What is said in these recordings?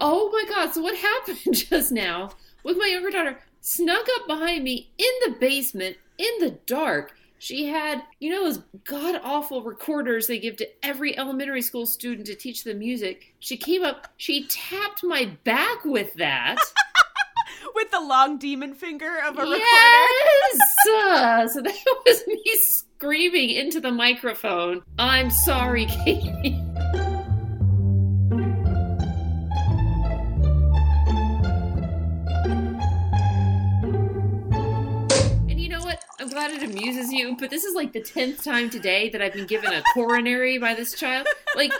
Oh my god! So what happened just now with my younger daughter? Snuck up behind me in the basement in the dark. She had, you know, those god awful recorders they give to every elementary school student to teach them music. She came up, she tapped my back with that. with the long demon finger of a recorder. Yes! Uh, so that was me screaming into the microphone. I'm sorry, Katy. Amuses you, but this is like the tenth time today that I've been given a coronary by this child. Like,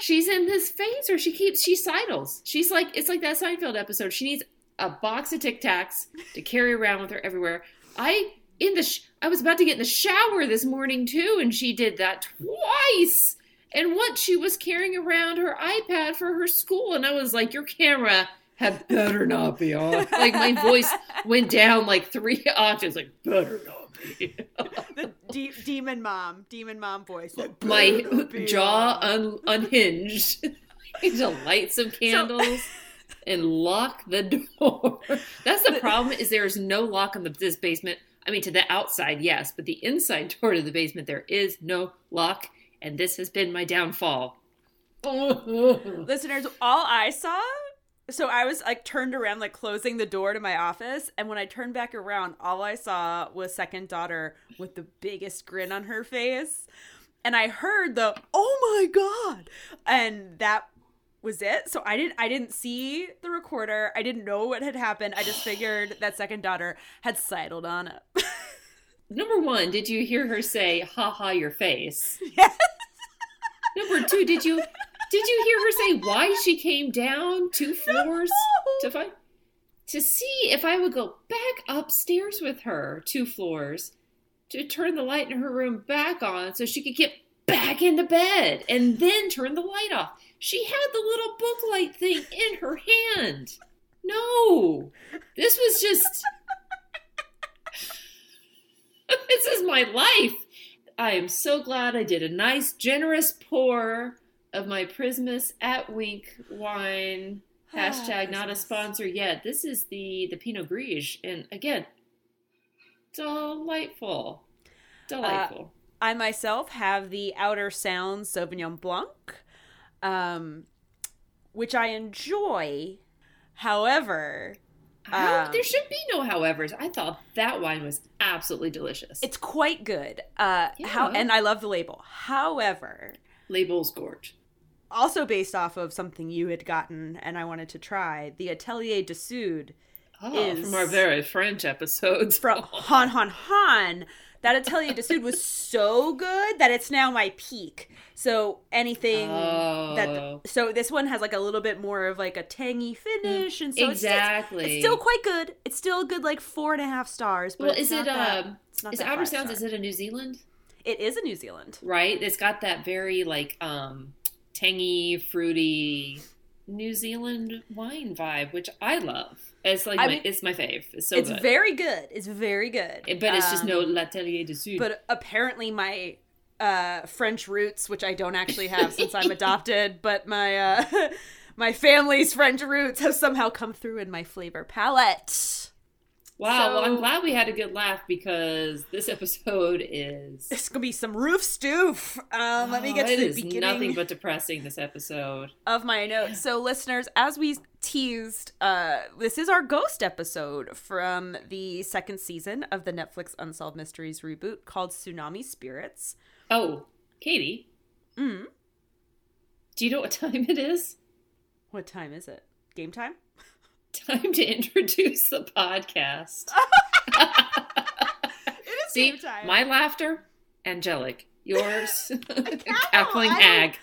she's in this phase where she keeps she sidles. She's like it's like that Seinfeld episode. She needs a box of Tic Tacs to carry around with her everywhere. I in the sh- I was about to get in the shower this morning too, and she did that twice. And once she was carrying around her iPad for her school, and I was like, "Your camera had better not be on." Like my voice went down like three octaves. Like better not. The de- demon mom, demon mom voice. Like, my jaw un- unhinged. I need to light some candles and lock the door. That's the problem. Is there is no lock on the, this basement. I mean, to the outside, yes, but the inside door to the basement, there is no lock, and this has been my downfall. Listeners, all I saw. So I was like turned around, like closing the door to my office, and when I turned back around, all I saw was second daughter with the biggest grin on her face, and I heard the "Oh my god," and that was it. So I didn't, I didn't see the recorder. I didn't know what had happened. I just figured that second daughter had sidled on up. Number one, did you hear her say "ha ha your face"? Yes. Number two, did you did you hear her say why she came down two floors to find to see if I would go back upstairs with her two floors to turn the light in her room back on so she could get back into bed and then turn the light off. She had the little book light thing in her hand. No, this was just. this is my life. I am so glad I did a nice, generous pour of my Prismus at Wink wine. Hashtag not a sponsor yet. This is the the Pinot Gris, and again, delightful, delightful. I myself have the Outer Sounds Sauvignon Blanc, um, which I enjoy. However, How, um, there should be no howevers. I thought that wine was absolutely delicious. it's quite good. Uh, how and I love the label. However, labels gorge. Also based off of something you had gotten and I wanted to try, the Atelier de Sud Oh, Is- from our very French episodes. from Han Han Han. That Atelier de Sud was so good that it's now my peak. So anything Oh. that so this one has like a little bit more of like a tangy finish, and so it's- exactly. it's, it's still quite good. It's still a good like four and a half stars. But well, is it um? it's not Is Outer Sounds? star. Is it a New Zealand? It is a New Zealand. Right. It's got that very like um tangy, fruity New Zealand wine vibe, which I love. It's like I my, mean, it's my fave. It's so it's good. very good. It's very good. but it's just no Um, L'Atelier du Sud. But apparently my uh, French roots, which I don't actually have since I'm adopted, but my uh, my family's French roots have somehow come through in my flavor palette. Wow. well, I'm glad we had a good laugh because this episode is. It's gonna be some roof stoof. Um, let me get Oh, to the is beginning nothing but depressing. This episode. of my notes. So, listeners, as we teased, uh, this is our ghost episode from the second season of the Netflix Unsolved Mysteries reboot called Tsunami Spirits. Oh, Katy, Mm. do you know what time it is? What time is it? Game time? Time to introduce the podcast. It is See, my laughter, angelic. Yours, cackling hag.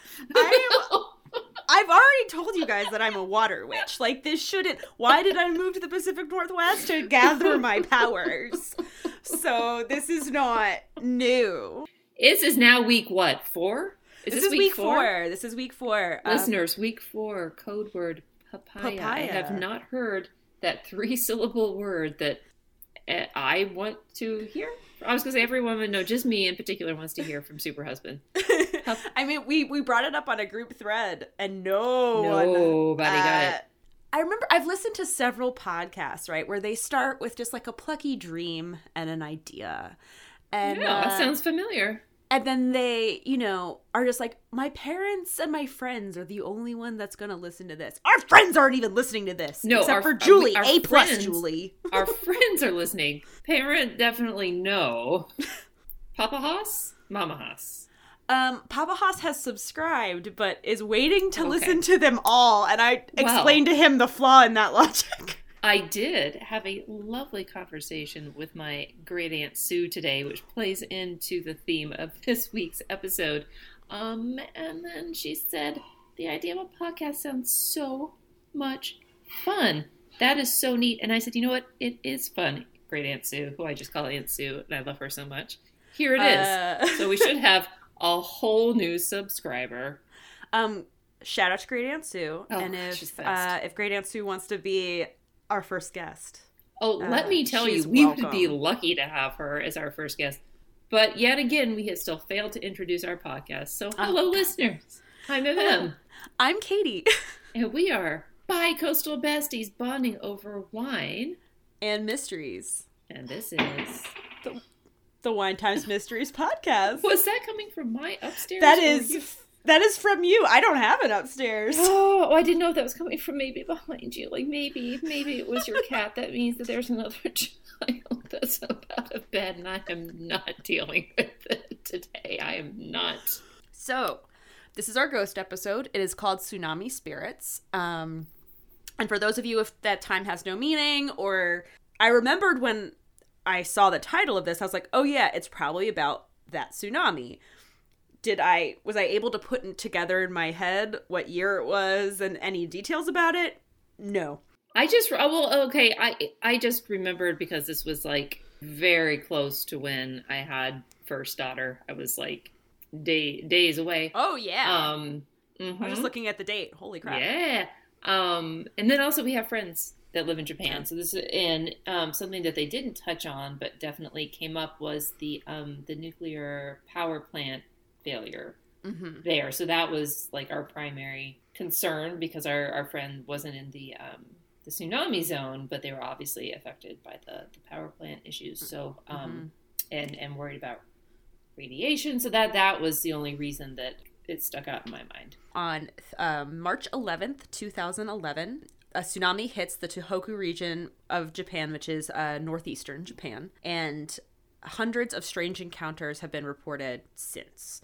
I've already told you guys that I'm a water witch. Like this shouldn't. Why did I move to the Pacific Northwest to gather my powers? So this is not new. This is now week what? Four? This, is week, four? This is week four. Um, Listeners, week four, code word papaya. I have not heard that three syllable word that uh, I want to hear. I was going to say every woman, no, just me in particular wants to hear from Super Husband. I mean, we we brought it up on a group thread, and no nobody uh, got it. I remember I've listened to several podcasts, right, where they start with just like a plucky dream and an idea, and yeah, uh, that sounds familiar. And then they, you know, are just like, my parents and my friends are the only one that's gonna listen to this. Our friends aren't even listening to this. No, except our, for Julie, A plus Julie. our friends are listening. Parent definitely no. Papa Haas, Mama Haas. Um, Papa Haas has subscribed, but is waiting to okay. listen to them all, and I explained to him the flaw in that logic. I did have a lovely conversation with my great aunt Sue today, which plays into the theme of this week's episode. Um, and then she said, The idea of a podcast sounds so much fun. That is so neat. And I said, You know what? It is fun. Great Aunt Sue, who I just call Aunt Sue, and I love her so much. Here it is. Uh... so we should have a whole new subscriber. Um, shout out to Great Aunt Sue. Oh, and if uh, if Great Aunt Sue wants to be our first guest. Oh, uh, let me tell you, we welcome. would be lucky to have her as our first guest. But yet again, we have still failed to introduce our podcast. So, oh. hello, oh. listeners. I'm them. I'm Katy. and we are bi coastal besties bonding over wine and mysteries. And this is the, the Wine Times Mysteries podcast. Was that coming from my upstairs? That is that is from you. I don't have it upstairs. Oh, I didn't know if that was coming from maybe behind you. Like maybe, maybe it was your cat. That means that there's another child that's about to bed, and I am not dealing with it today. I am not. So, this is our ghost episode. It is called Tsunami Spirits. Um, and for those of you if that time has no meaning, or I remembered when I saw the title of this, I was like, oh yeah, it's probably about that tsunami did I was I able to put together in my head what year it was and any details about it? No. I just oh, well okay, I I just remembered because this was like very close to when I had first daughter. I was like day days away. Oh yeah. Um mm-hmm. I'm just looking at the date. Holy crap. Yeah. Um and then also we have friends that live in Japan. So this is and um, something that they didn't touch on, but definitely came up was the um, the nuclear power plant failure mm-hmm. there. So that was like our primary concern because our, our friend wasn't in the um, the tsunami zone, but they were obviously affected by the, the power plant issues. So um, mm-hmm. and and worried about radiation. So that that was the only reason that it stuck out in my mind. On um, March 11th, 2011, a tsunami hits the Tohoku region of Japan, which is uh, northeastern Japan, and hundreds of strange encounters have been reported since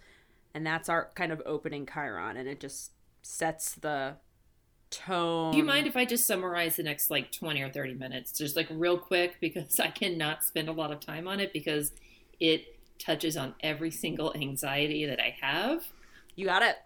and that's our kind of opening chyron, and it just sets the tone. Do you mind if I just summarize the next like 20 or 30 minutes, just like real quick, because I cannot spend a lot of time on it because it touches on every single anxiety that I have. You got it.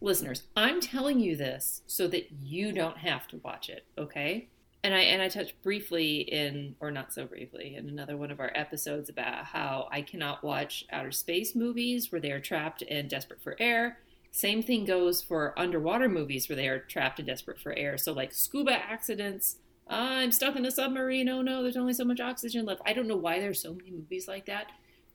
Listeners, I'm telling you this so that you don't have to watch it, okay? And I and I touched briefly in or not so briefly in another one of our episodes about how I cannot watch outer space movies where they are trapped and desperate for air. Same thing goes for underwater movies where they are trapped and desperate for air. So like scuba accidents. I'm stuck in a submarine. Oh no, there's only so much oxygen left. I don't know why there's so many movies like that.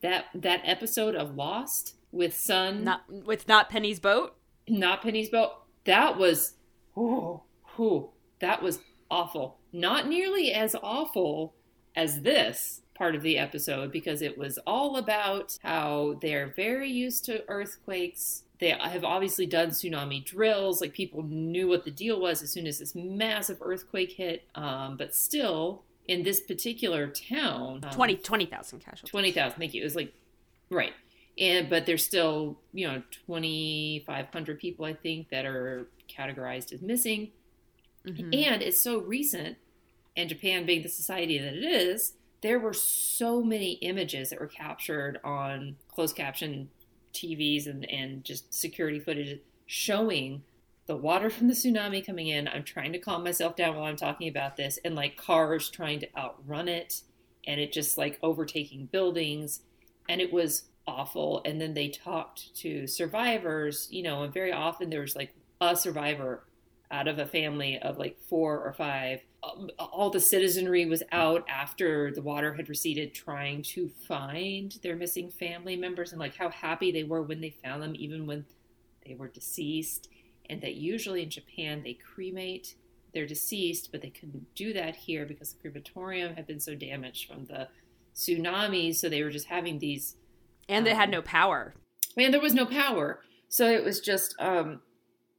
That that episode of Lost with Sun, not with not Penny's boat, not Penny's boat. That was, oh, oh, that was awful. Not nearly as awful as this part of the episode because it was all about how they're very used to earthquakes. They have obviously done tsunami drills. Like people knew what the deal was as soon as this massive earthquake hit. Um, but still, in this particular town, um, 20 20,000 casualties. 20,000. Thank you. It was like, right. And, but there's still, you know, 2,500 people, I think, that are categorized as missing. Mm-hmm. And it's so recent, and Japan being the society that it is, there were so many images that were captured on closed caption TVs and, and just security footage showing the water from the tsunami coming in. I'm trying to calm myself down while I'm talking about this, and like cars trying to outrun it, and it just like overtaking buildings. And it was awful. And then they talked to survivors, you know, and very often there was like a survivor out of a family of like four or five. Um, all the citizenry was out after the water had receded, trying to find their missing family members and like how happy they were when they found them, even when they were deceased. And that usually in Japan they cremate their deceased, but they couldn't do that here because the crematorium had been so damaged from the tsunamis. So they were just having these. And they um, had no power. And there was no power. So it was just, um,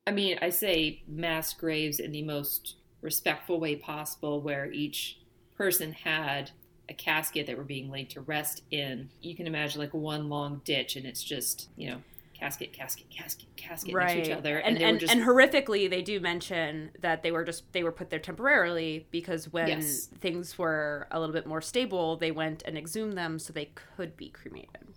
I mean, I say mass graves in the most respectful way possible, where each person had a casket that were being laid to rest in. You can imagine like one long ditch, and it's just, you know, casket, casket, casket, casket right. next to each other. And and, and, just... and, horrifically, they do mention that they were just they were put there temporarily because when yes. things were a little bit more stable, they went and exhumed them so they could be cremated.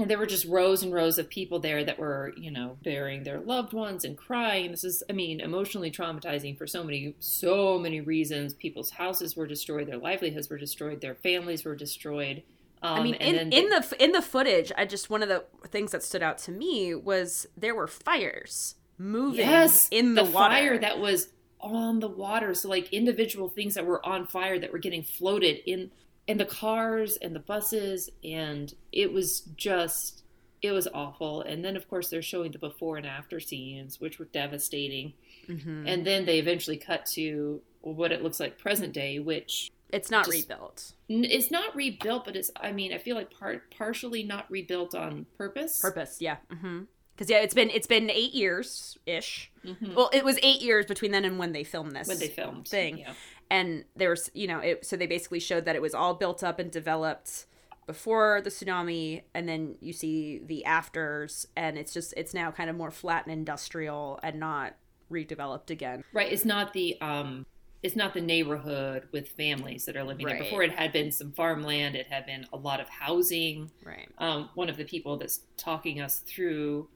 And there were just rows and rows of people there that were, you know, burying their loved ones and crying. This is, I mean, emotionally traumatizing for so many, so many reasons. People's houses were destroyed, their livelihoods were destroyed, their families were destroyed. Um, I mean, in, in the in the footage, I just one of the things that stood out to me was there were fires moving yes, in the, the water. fire that was on the water. So like individual things that were on fire that were getting floated in in the cars and the buses, and it was just it was awful. And then of course they're showing the before and after scenes, which were devastating. Mm-hmm. And then they eventually cut to what it looks like present day, which it's not just, rebuilt. It's not rebuilt, but it's. I mean, I feel like part partially not rebuilt on purpose. Purpose, yeah. Mm-hmm. Because yeah, it's been it's been eight years ish. Mm-hmm. Well, it was eight years between then and when they filmed this. When they filmed thing, yeah. And there was you know it. So they basically showed that it was all built up and developed before the tsunami, and then you see the afters, and it's just it's now kind of more flat and industrial and not redeveloped again. Right. It's not the um it's not the neighborhood with families that are living right. there. Before it had been some farmland, it had been a lot of housing. Right. Um, one of the people that's talking us through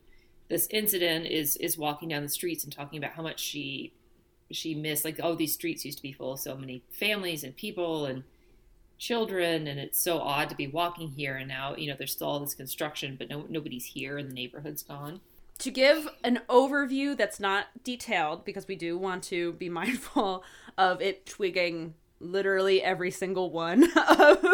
this incident is is walking down the streets and talking about how much she she missed. Like, oh, these streets used to be full of so many families and people and children, and it's so odd to be walking here. And now, you know, there's still all this construction, but no nobody's here, and the neighborhood's gone to give an overview that's not detailed because we do want to be mindful of it twigging literally every single one of,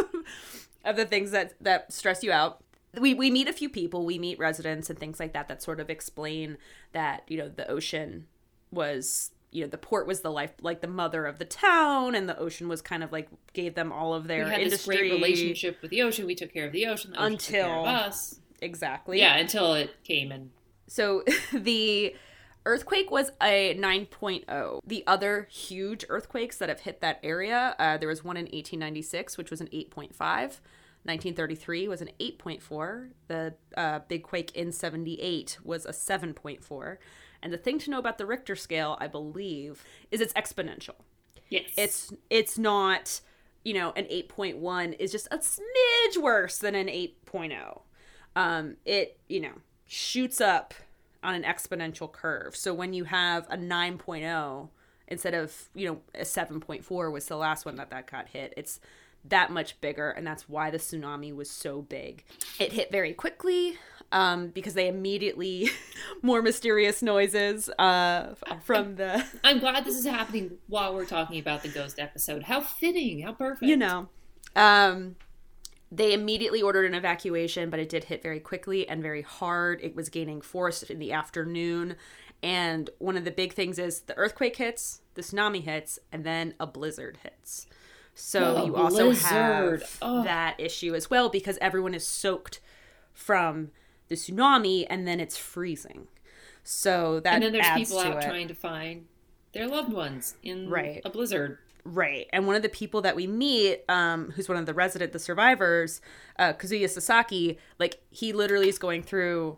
of the things that that stress you out we we meet a few people we meet residents and things like that that sort of explain that you know the ocean was you know the port was the life like the mother of the town and the ocean was kind of like gave them all of their we had industry. this great relationship with the ocean we took care of the ocean, the ocean until us exactly yeah until it came and so the earthquake was a 9.0. The other huge earthquakes that have hit that area, uh, there was one in 1896, which was an 8.5. 1933 was an 8.4. The uh, big quake in 78 was a 7.4. And the thing to know about the Richter scale, I believe, is it's exponential. Yes. It's it's not, you know, an 8.1 is just a smidge worse than an 8.0. Um, it, you know, shoots up on an exponential curve. So when you have a 9.0 instead of, you know, a 7.4 was the last one that that got hit, it's that much bigger and that's why the tsunami was so big. It hit very quickly um, because they immediately more mysterious noises uh, from the I'm glad this is happening while we're talking about the ghost episode. How fitting, how perfect. You know. Um they immediately ordered an evacuation, but it did hit very quickly and very hard. It was gaining force in the afternoon. And one of the big things is the earthquake hits, the tsunami hits, and then a blizzard hits. So oh, you also blizzard. have oh. that issue as well because everyone is soaked from the tsunami and then it's freezing. So that and then there's people out it. trying to find their loved ones in right. a blizzard. Right. And one of the people that we meet, um, who's one of the resident, the survivors, uh, Kazuya Sasaki, like he literally is going through,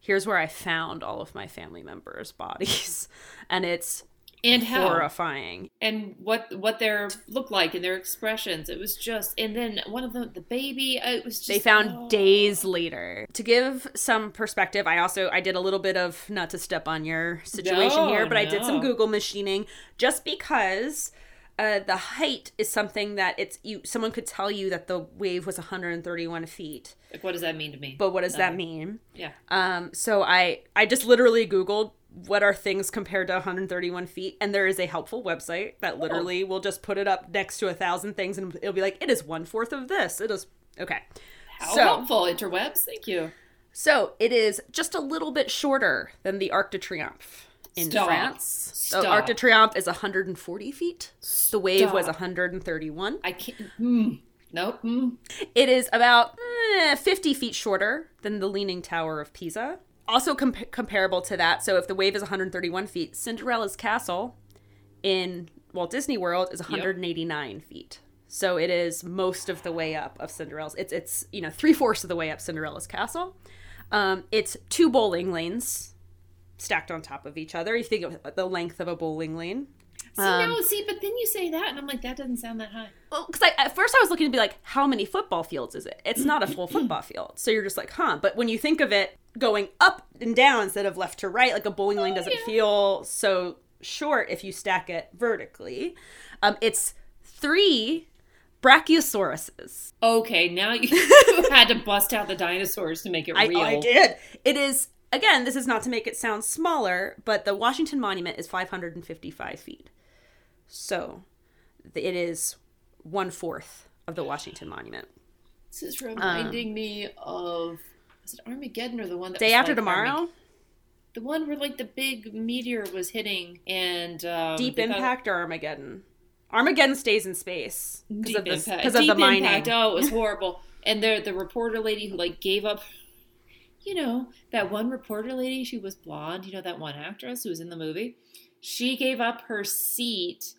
here's where I found all of my family members' bodies. and it's and how horrifying and what what their look like and their expressions it was just and then one of them the baby uh, it was just they found oh. days later to give some perspective i also i did a little bit of not to step on your situation no, here but no. i did some google machining just because uh, the height is something that it's you. Someone could tell you that the wave was 131 feet. Like, what does that mean to me? But what does that mean? Yeah. Um. So I I just literally Googled what are things compared to 131 feet and there is a helpful website that literally oh. will just put it up next to a thousand things and it'll be like it is one fourth of this it is okay how so, helpful interwebs thank you so it is just a little bit shorter than the arc de triomphe in Stop. france Stop. the arc de triomphe is 140 feet the wave was 131 i can't mm. Nope. Mm. It is about eh, 50 feet shorter than the Leaning Tower of Pisa also com- comparable to that. So if the wave is 131 feet, Cinderella's castle in Walt Disney World is 189 yep. feet. So it is most of the way up of Cinderella's. It's it's you know three fourths of the way up Cinderella's castle. Um, it's two bowling lanes stacked on top of each other. You think of the length of a bowling lane. See, um, no, see, but then you say that, and I'm like, that doesn't sound that high. Well, because at first I was looking to be like, how many football fields is it? It's not a full football field. So you're just like, huh. But when you think of it going up and down instead of left to right, like a bowling lane oh, doesn't yeah. feel so short if you stack it vertically. Um, it's three brachiosauruses. Okay, now you had to bust out the dinosaurs to make it real. I, I did. It is again. This is not to make it sound smaller, but the Washington Monument is 555 feet. So it is one fourth of the Washington Monument. This is reminding um, me of is it Armageddon or the one that Day After like Tomorrow? Armag- the one where like the big meteor was hitting and um, Deep Impact or Armageddon? Armageddon stays in space because of, the, because of the mining. Impact. Oh, it was horrible. and the the reporter lady who like gave up you know, that one reporter lady, she was blonde, you know, that one actress who was in the movie. She gave up her seat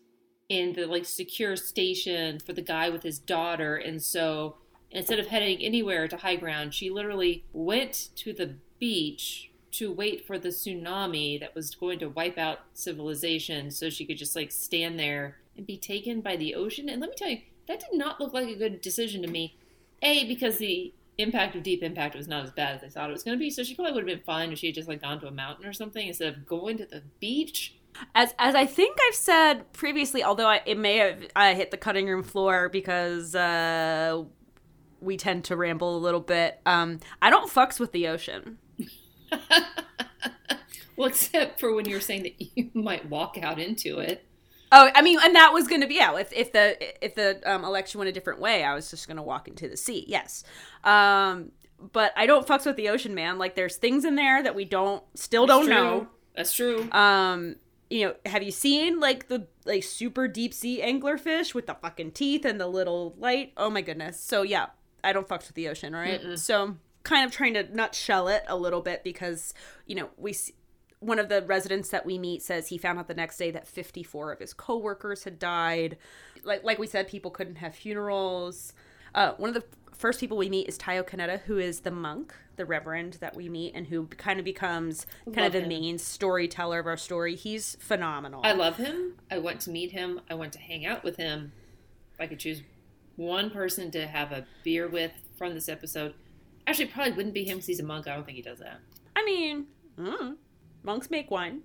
in the like secure station for the guy with his daughter and so instead of heading anywhere to high ground she literally went to the beach to wait for the tsunami that was going to wipe out civilization so she could just like stand there and be taken by the ocean. And let me tell you that did not look like a good decision to me. A because the impact of deep impact was not as bad as i thought it was going to be so she probably would have been fine if she had just like gone to a mountain or something instead of going to the beach. As as I think I've said previously, although I, it may have I hit the cutting room floor because uh, we tend to ramble a little bit. Um, I don't fucks with the ocean. well, except for when you were saying that you might walk out into it. Oh, I mean, and that was going to be yeah. If if the if the um, election went a different way, I was just going to walk into the sea. Yes, um, but I don't fucks with the ocean, man. Like, there's things in there that we don't still That's don't true. know. That's true. Um, you know, have you seen like the like super deep sea anglerfish with the fucking teeth and the little light? Oh my goodness. So yeah, I don't fucks with the ocean, right? Mm-mm. So kind of trying to nutshell it a little bit because you know we one of the residents that we meet says he found out the next day that 54 of his coworkers had died. Like like we said, people couldn't have funerals. Uh, one of the first people we meet is Taio Kaneta, who is the monk, the reverend that we meet, and who kind of becomes kind love of the him. main storyteller of our story. He's phenomenal. I love him. I went to meet him. I went to hang out with him. If I could choose one person to have a beer with from this episode, actually, probably wouldn't be him because he's a monk. I don't think he does that. I mean, mm, monks make wine.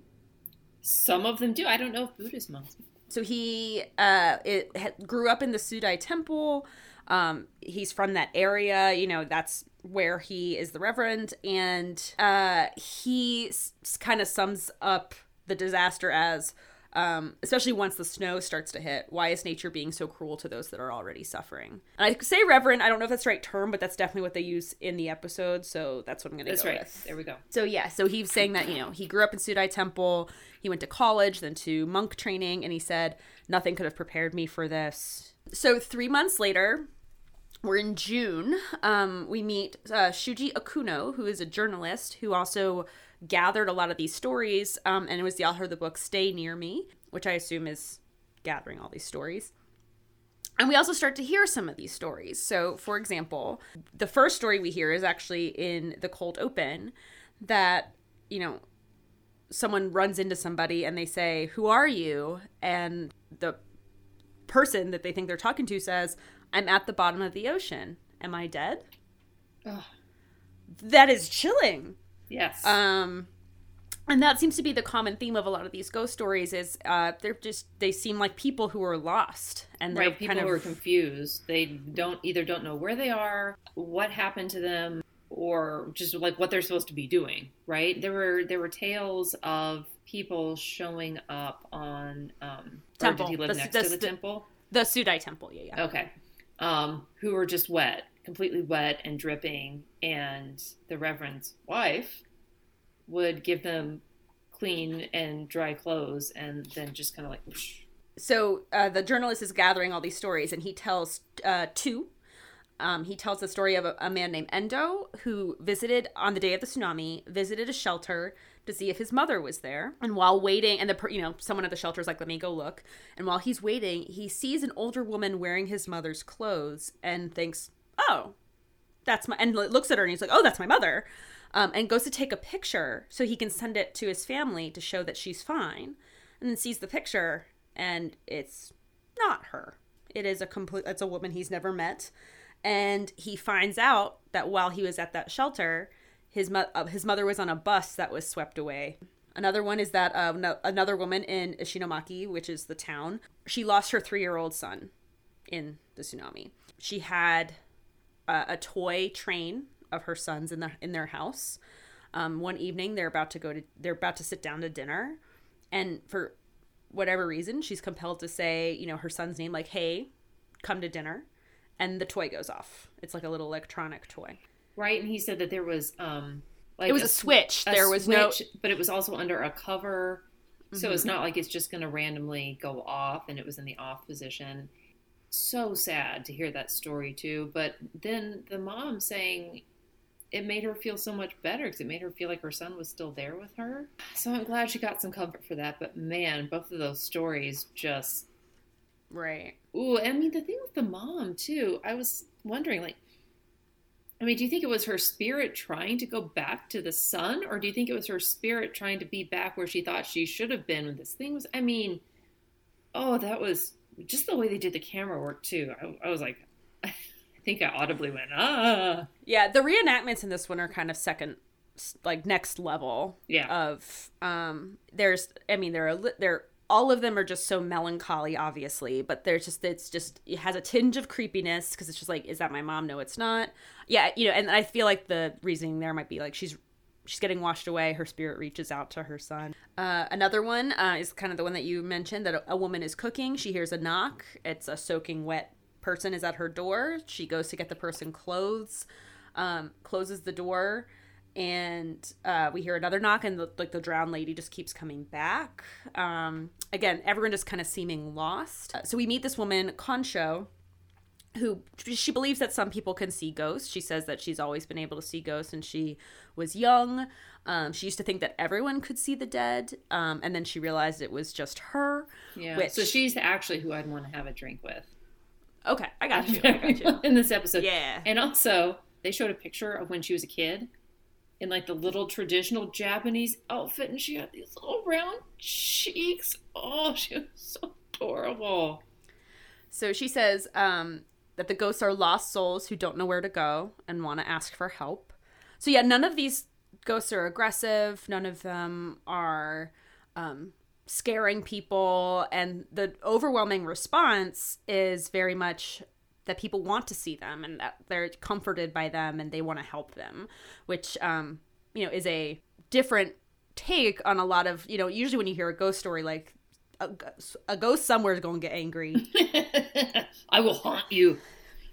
Some of them do. I don't know if Buddhist monks. So he uh, it, grew up in the Sudai Temple. Um, he's from that area, you know, that's where he is the reverend, and uh, he s- kind of sums up the disaster as um, especially once the snow starts to hit. Why is nature being so cruel to those that are already suffering? And I say reverend, I don't know if that's the right term, but that's definitely what they use in the episode, so that's what I'm going to go right. with. There we go. So yeah, so he's saying that, you know, he grew up in Sudai Temple, he went to college, then to monk training, and he said, nothing could have prepared me for this. So three months later, we're in June. Um, we meet uh, Shuji Okuno, who is a journalist who also gathered a lot of these stories um, and it was the author of the book Stay Near Me, which I assume is gathering all these stories. And we also start to hear some of these stories. So, for example, the first story we hear is actually in the cold open that, you know, someone runs into somebody and they say, Who are you? And the person that they think they're talking to says, I'm at the bottom of the ocean. Am I dead? Ugh. That is chilling. Yes. Um and that seems to be the common theme of a lot of these ghost stories is uh they're just they seem like people who are lost and they're right, people kind of... who are confused. They don't either don't know where they are, what happened to them. or just like what they're supposed to be doing, right? There were there were tales of people showing up on um Temple. Did he live The- next the- to the, the- temple? The Sudai Temple, yeah, yeah. Okay. Um, who were just wet, completely wet and dripping, and the Reverend's wife would give them clean and dry clothes and then just kind of like whoosh. so uh, the journalist is gathering all these stories and he tells uh, two. Um, he tells the story of a, a man named endo who visited on the day of the tsunami visited a shelter to see if his mother was there. And while waiting and the you know someone at the shelter is like let me go look. And while he's waiting he sees an older woman wearing his mother's clothes and thinks oh that's my and looks at her and he's like oh that's my mother um, and goes to take a picture so he can send it to his family to show that she's fine and then sees the picture and it's not her. It is a complete it's a woman he's never met and he finds out that while he was at that shelter his mo- uh, his mother was on a bus that was swept away. Another one is that uh, no- another woman in Ishinomaki which is the town she lost her 3-year-old son in the tsunami. She had a, a toy train of her sons in the in their house. Um, one evening, they're about to go to they're about to sit down to dinner, and for whatever reason, she's compelled to say you know her son's name like Hey, come to dinner, and the toy goes off. It's like a little electronic toy. right? And he said that there was um like It was a switch. a There was no switch, but it was also under a cover, so it's not like it's just going to randomly go off, and it was in the off position. So sad to hear that story too. But then the mom saying it made her feel so much better because it made her feel like her son was still there with her. So I'm glad she got some comfort for that. But man, both of those stories just right. Ooh, I mean the thing with the mom too. I was wondering, like, I mean, do you think it was her spirit trying to go back to the son, or do you think it was her spirit trying to be back where she thought she should have been when this thing was? I mean, oh, that was just the way they did the camera work too. I, I was like, I think I audibly went, ah, Yeah, the reenactments in this one are kind of second, like next level. yeah, of um there's i mean there are there all of them are just so melancholy obviously but there's just it's just it has a tinge of creepiness because it's just like is that my mom no it's not yeah you know and i feel like the reasoning there might be like she's she's getting washed away. Her spirit reaches out to her son. Uh, another one uh, is kind of the one that you mentioned that a, a woman is cooking. She hears a knock. It's a soaking wet person is at her door. She goes to get the person clothes um, closes the door and uh, we hear another knock and the, like the drowned lady just keeps coming back. Um, again everyone just kind of seeming lost. Uh, so we meet this woman concho who she believes that some people can see ghosts she says that she's always been able to see ghosts and she was young um, she used to think that everyone could see the dead um, and then she realized it was just her yeah. which- So she's actually who I'd want to have a drink with. okay i got you i got you in this episode. yeah And also, they showed a picture of when she was a kid in like the little traditional Japanese outfit, and she had these little round cheeks. Oh, she was so adorable. So she says um, that the ghosts are lost souls who don't know where to go and want to ask for help. So yeah, none of these ghosts are aggressive. None of them are um, scaring people, and the overwhelming response is very much that people want to see them and that they're comforted by them and they want to help them, which um, you know is a different take on a lot of you know usually when you hear a ghost story like a, a ghost somewhere is going to get angry I will haunt you.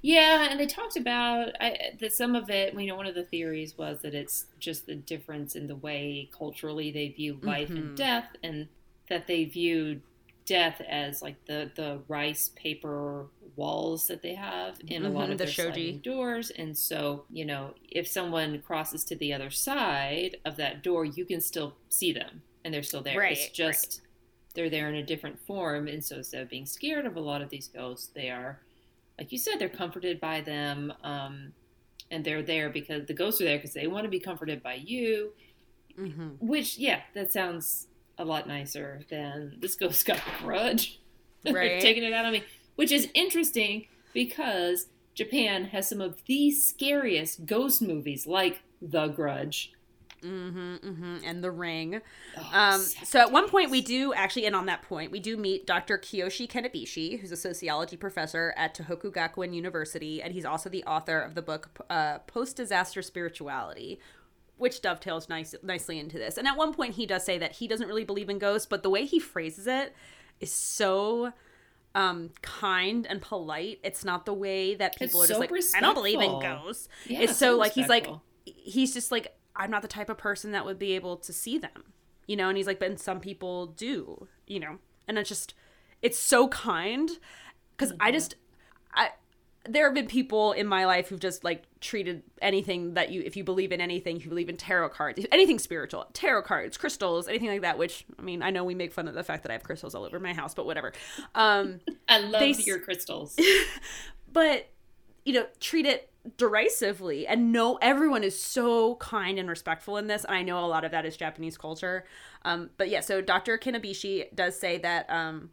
Yeah, and they talked about I, that some of it. You know, one of the theories was that it's just the difference in the way culturally they view life Mhm. and death, and that they viewed death as like the the rice paper walls that they have in a lot Mhm, of the their shoji. sliding doors. And so, you know, if someone crosses to the other side of that door, you can still see them, and they're still there. it's Right, just they're there in a different form and so instead of being scared of a lot of these ghosts they are like you said they're comforted by them um, and they're there because the ghosts are there because they want to be comforted by you. Hmm which yeah that sounds a lot nicer than this ghost got a grudge Right. taking it out on me. Which is interesting because japan has some of the scariest ghost movies like the grudge Mm-hmm, mm-hmm. And the ring. Oh, Um, so at one point we do actually, and on that point, we do meet Dr. Kiyoshi Kanebishi, who's a sociology professor at Tohoku Gakuin University, and he's also the author of the book uh, Post Disaster Spirituality, which dovetails nice, nicely into this. And at one point he does say that he doesn't really believe in ghosts, but the way he phrases it is so um kind and polite it's not the way that people It's are just so like i don't believe in ghosts Yeah, it's so like he's like he's just like i'm not the type of person that would be able to see them you know? And he's like but some people do you know? And it's just it's so kind because i just i there have been people in my life who've just like treated anything that you if you believe in anything if you believe in tarot cards anything spiritual tarot cards crystals anything like that which i mean i know we make fun of the fact that i have crystals all over my house but whatever. Um I love they your crystals. but you know treat it derisively and no everyone is so kind and respectful in this and i know a lot of that is japanese culture. Um, but yeah so dr Kanebishi does say that um,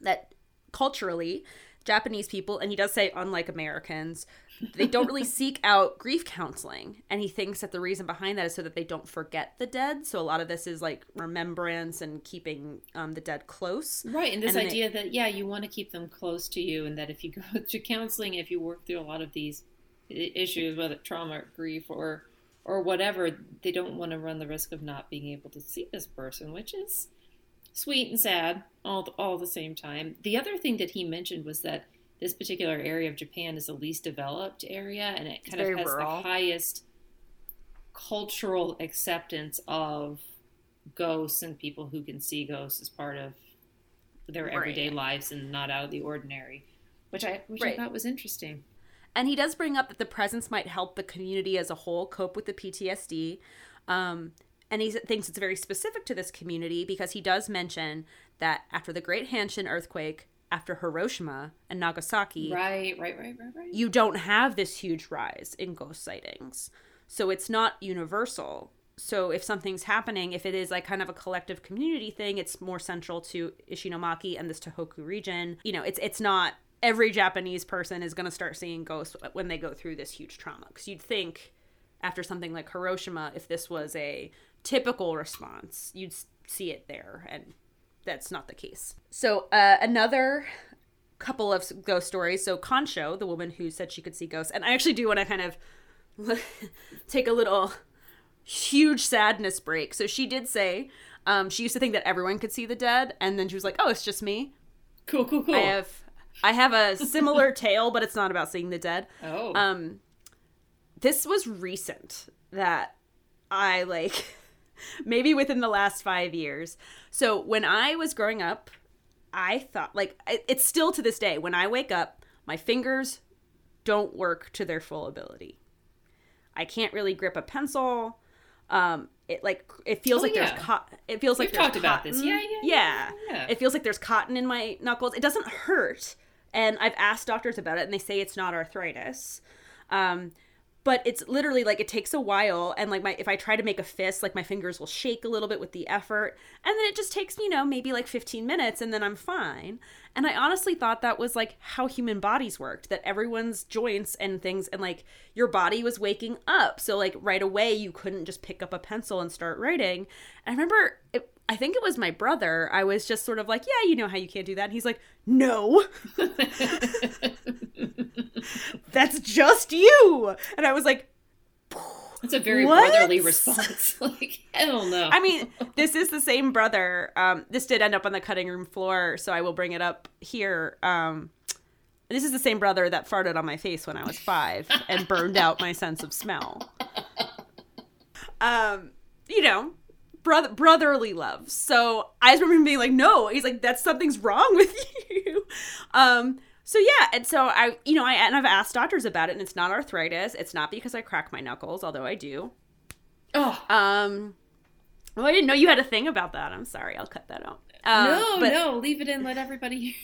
that culturally japanese people and he does say unlike americans they don't really seek out grief counseling and he thinks that the reason behind that is so that they don't forget the dead. So a lot of this is like remembrance and keeping um, the dead close. Right, and this And idea that yeah, you want to keep them close to you, and that if you go to counseling, if you work through a lot of these issues, whether trauma, or grief, or or whatever, they don't want to run the risk of not being able to see this person, which is sweet and sad all all the same time. The other thing that he mentioned was that this particular area of Japan is the least developed area, and it kind of has rural. the highest cultural acceptance of ghosts and people who can see ghosts as part of their Right. everyday lives and not out of the ordinary, which I which Right. I thought was interesting. And he does bring up that the presence might help the community as a whole cope with the PTSD. Um, and he thinks it's very specific to this community because he does mention that after the Great Hanshin earthquake, after Hiroshima and Nagasaki, Right, right, right, right, right. you don't have this huge rise in ghost sightings. So it's not universal. So if something's happening, if it is like kind of a collective community thing, it's more central to Ishinomaki and this Tohoku region. You know, it's it's not every Japanese person is going to start seeing ghosts when they go through this huge trauma. Because you'd think after something like Hiroshima, if this was a typical response, you'd see it there, and that's not the case. So uh, another couple of ghost stories. So Concho, the woman who said she could see ghosts, and I actually do want to kind of take a little huge sadness break. So she did say um, she used to think that everyone could see the dead, and then she was like, "Oh, it's just me." Cool, cool, cool. I have I have a similar tale, but it's not about seeing the dead. oh, Um, this was recent that I like maybe within the last five years. So when I was growing up, I thought like it's still to this day when I wake up, my fingers don't work to their full ability. I can't really grip a pencil. Um, it like it feels Oh, like yeah. there's co- it feels like We've there's talked about this. cotton. Yeah, yeah, yeah, yeah. It feels like there's cotton in my knuckles. It doesn't hurt, and I've asked doctors about it, and they say it's not arthritis. Um, but it's literally like it takes a while and like my if i try to make a fist like my fingers will shake a little bit with the effort and then it just takes you know maybe like 15 minutes and then i'm fine. And i honestly thought that was like how human bodies worked that everyone's joints and things and like your body was waking up. So like right away you couldn't just pick up a pencil and start writing. And i remember it, I think it was my brother. I was just sort of like, yeah, you know how you can't do that. And he's like, no, that's just you. And I was like, it's a very what? brotherly response. like, hell no. I mean, this is the same brother. Um, this did end up on the cutting room floor, so I will bring it up here. Um, this is the same brother that farted on my face when I was five and burned out my sense of smell. Um, you know, brother brotherly love. So I just remember him being like, "No," he's like, "That's something's wrong with you." Um, so yeah, and so I, you know, I and I've asked doctors about it, and it's not arthritis. It's not because I crack my knuckles, although I do. oh, Um, well, I didn't know you had a thing about that. I'm sorry, I'll cut that out. Um, no, but, no, leave it in. Let everybody hear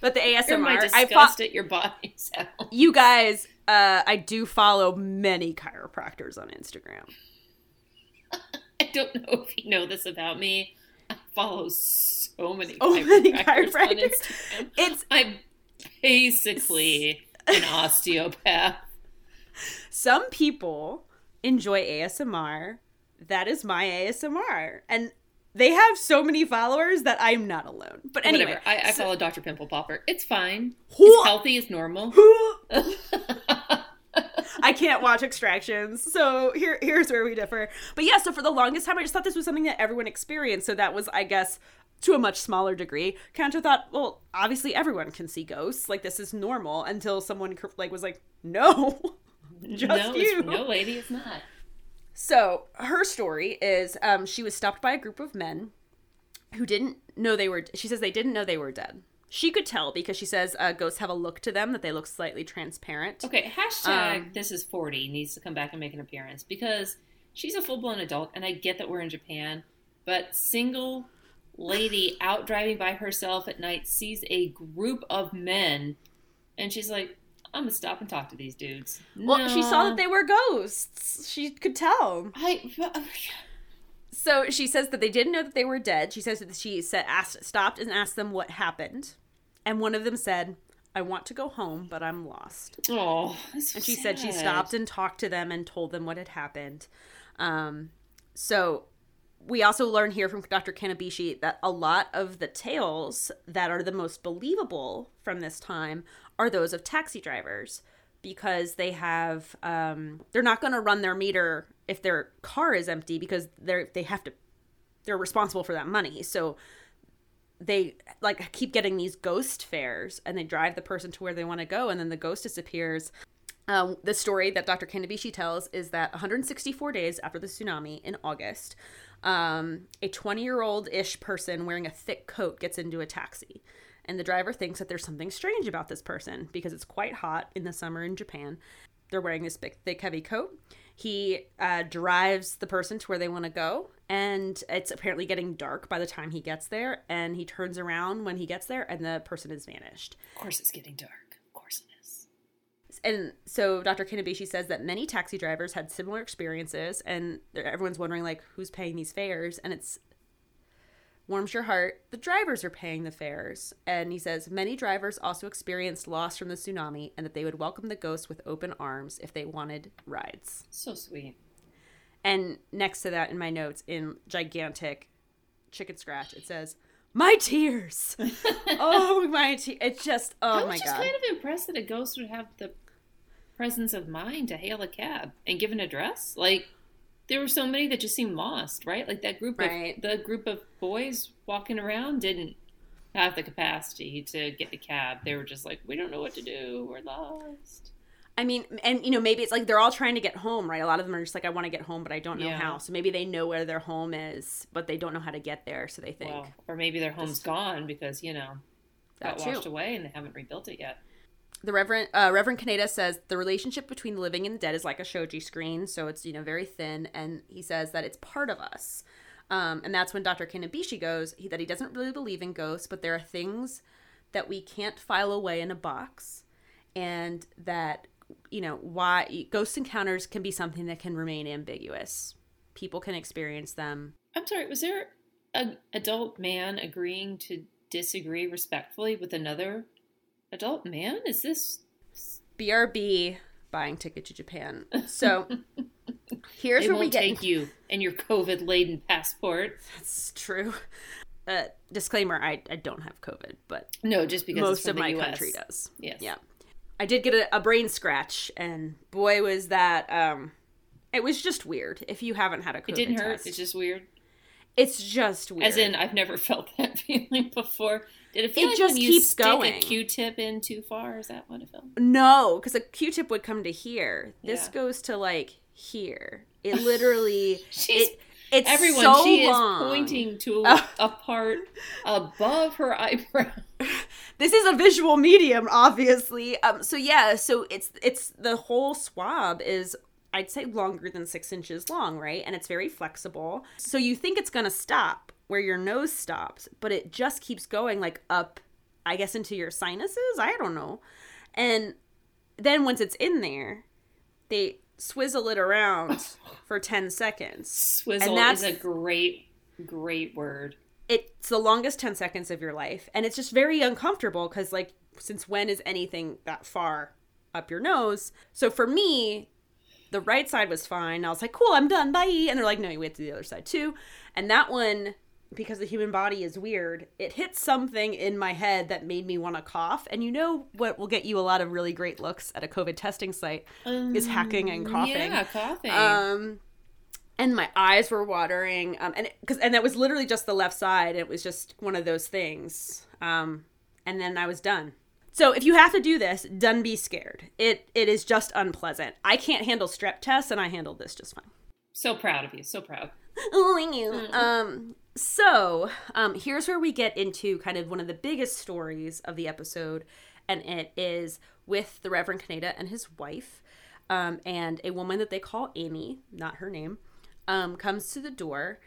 But the my ASMR, disgust I fought at your body sound. you guys. Uh, I do follow many chiropractors on Instagram. I don't know if you know this about me. I follow so many Oh, many chiropractors on. Instagram. It's I'm basically an osteopath. some people enjoy ASMR that is my ASMR. And they have so many followers that I'm not alone. But anyway, Whatever. I, I so- follow Dr. Pimple Popper. It's fine. Who- It's healthy. It's normal. I can't watch extractions. So here here's where we differ. But yeah, so for the longest time I just thought this was something that everyone experienced. So that was I guess to a much smaller degree. Kanto thought, well, obviously everyone can see ghosts. Like this is normal until someone like was like, "No." Just no, you. No, lady, it's not. So her story is um, she was stopped by a group of men who didn't know they were. She says they didn't know they were dead. She could tell because she says uh, ghosts have a look to them that they look slightly transparent. Okay, hashtag Um, this is 40 needs to come back and make an appearance because she's a full blown adult, and I get that we're in Japan, but single lady out driving by herself at night sees a group of men, and she's like, I'm gonna stop and talk to these dudes. Well, she saw that they were ghosts. She could tell. I. So she says that they didn't know that they were dead. She says that she said asked stopped and asked them what happened, and one of them said, "I want to go home, but I'm lost." Oh, And she said she stopped and talked to them and told them what had happened. Um, so we also learn here from Dr. Kanebishi that a lot of the tales that are the most believable from this time are those of taxi drivers because they have um, they're not going to run their meter if their car is empty because they're they have to they're responsible for that money so they like keep getting these ghost fares and they drive the person to where they want to go and then the ghost disappears um, the story that Dr. Kanebishi tells is that 164 days after the tsunami in August, um, a 20 year old ish person wearing a thick coat gets into a taxi. And the driver thinks that there's something strange about this person because it's quite hot in the summer in Japan. They're wearing this big, thick, heavy coat. He uh, drives the person to where they want to go, and it's apparently getting dark by the time he gets there. And he turns around when he gets there, and the person has vanished. Of course, it's getting dark. Of course, it is. and so Dr. Kanebishi says that many taxi drivers had similar experiences, and everyone's wondering like who's paying these fares, and it's warms your heart. The drivers are paying the fares, and he says many drivers also experienced loss from the tsunami, and that they would welcome the ghosts with open arms if they wanted rides. So sweet. And next to that, in my notes, in gigantic chicken scratch, it says. My tears. oh my tears! It's just oh I my was just god. kind of impressed that a ghost would have the presence of mind to hail a cab and give an address. Like there were so many that just seemed lost, right? Like that group Right. of the group of boys walking around didn't have the capacity to get the cab. They were just like, we don't know what to do. We're lost. I mean, and you know, maybe it's like they're all trying to get home, right? A lot of them are just like, I want to get home, but I don't know Yeah. how. So maybe they know where their home is, but they don't know how to get there. So they think Well, or maybe their home's gone because you know That got too. washed away and they haven't rebuilt it yet. the Reverend uh, Reverend Kaneta says the relationship between the living and the dead is like a shoji screen, so it's you know very thin, and he says that it's part of us. Um, and that's when Dr. Kanebishi goes he, that he doesn't really believe in ghosts, but there are things that we can't file away in a box, and that you know why ghost encounters can be something that can remain ambiguous. People can experience them. I'm sorry, was there an adult man agreeing to disagree respectfully with another adult man? Is this BRB buying ticket to Japan. So here's where we get take you and your COVID laden passport? That's true. Uh, disclaimer: I, I don't have COVID, but No, just because most of the my US. country does. Yes. Yeah, I did get a, a brain scratch, and boy, was that um, it was just weird. If you haven't had a COVID It didn't hurt. test. It's just weird. it's just weird. As in, I've never felt that feeling before. Did it feel It like just when you keeps stick going. a Q-tip in too far? Is that what it felt? no, because a Q-tip would come to here. This Yeah. goes to like here. It literally. She's it, it's everyone. so she long. is pointing to Oh. a part above her eyebrow. This is a visual medium obviously. Um so yeah so it's it's the whole swab is i'd say longer than six inches long right? And it's very flexible. So you think it's gonna stop where your nose stops but it just keeps going like up i guess into your sinuses? I don't know. And then once it's in there they swizzle it around for 10 seconds. Swizzle that's- is a great, great word. It's the longest 10 seconds of your life and it's just very uncomfortable because like since when is anything that far up your nose so for me the right side was fine. I was like, cool, I'm done, bye. And they're like, no, you wait to the other side too. And that one, because the human body is weird, it hit something in my head that made me want to cough. And you know what will get you a lot of really great looks at a COVID testing site um, is hacking and coughing. Yeah, coughing. Um, and my eyes were watering. Um, and because and that was literally just the left side. It was just one of those things. Um, and then I was done. So if you have to do this, don't be scared. It it is just unpleasant. I can't handle strep tests, and I handled this just fine. So proud of you. So proud. Oh, you. Um. So, um, here's where we get into kind of one of the biggest stories of the episode, and it is with the Reverend Kaneta and his wife, um, and a woman that they call Amy, not her name, um, comes to the door,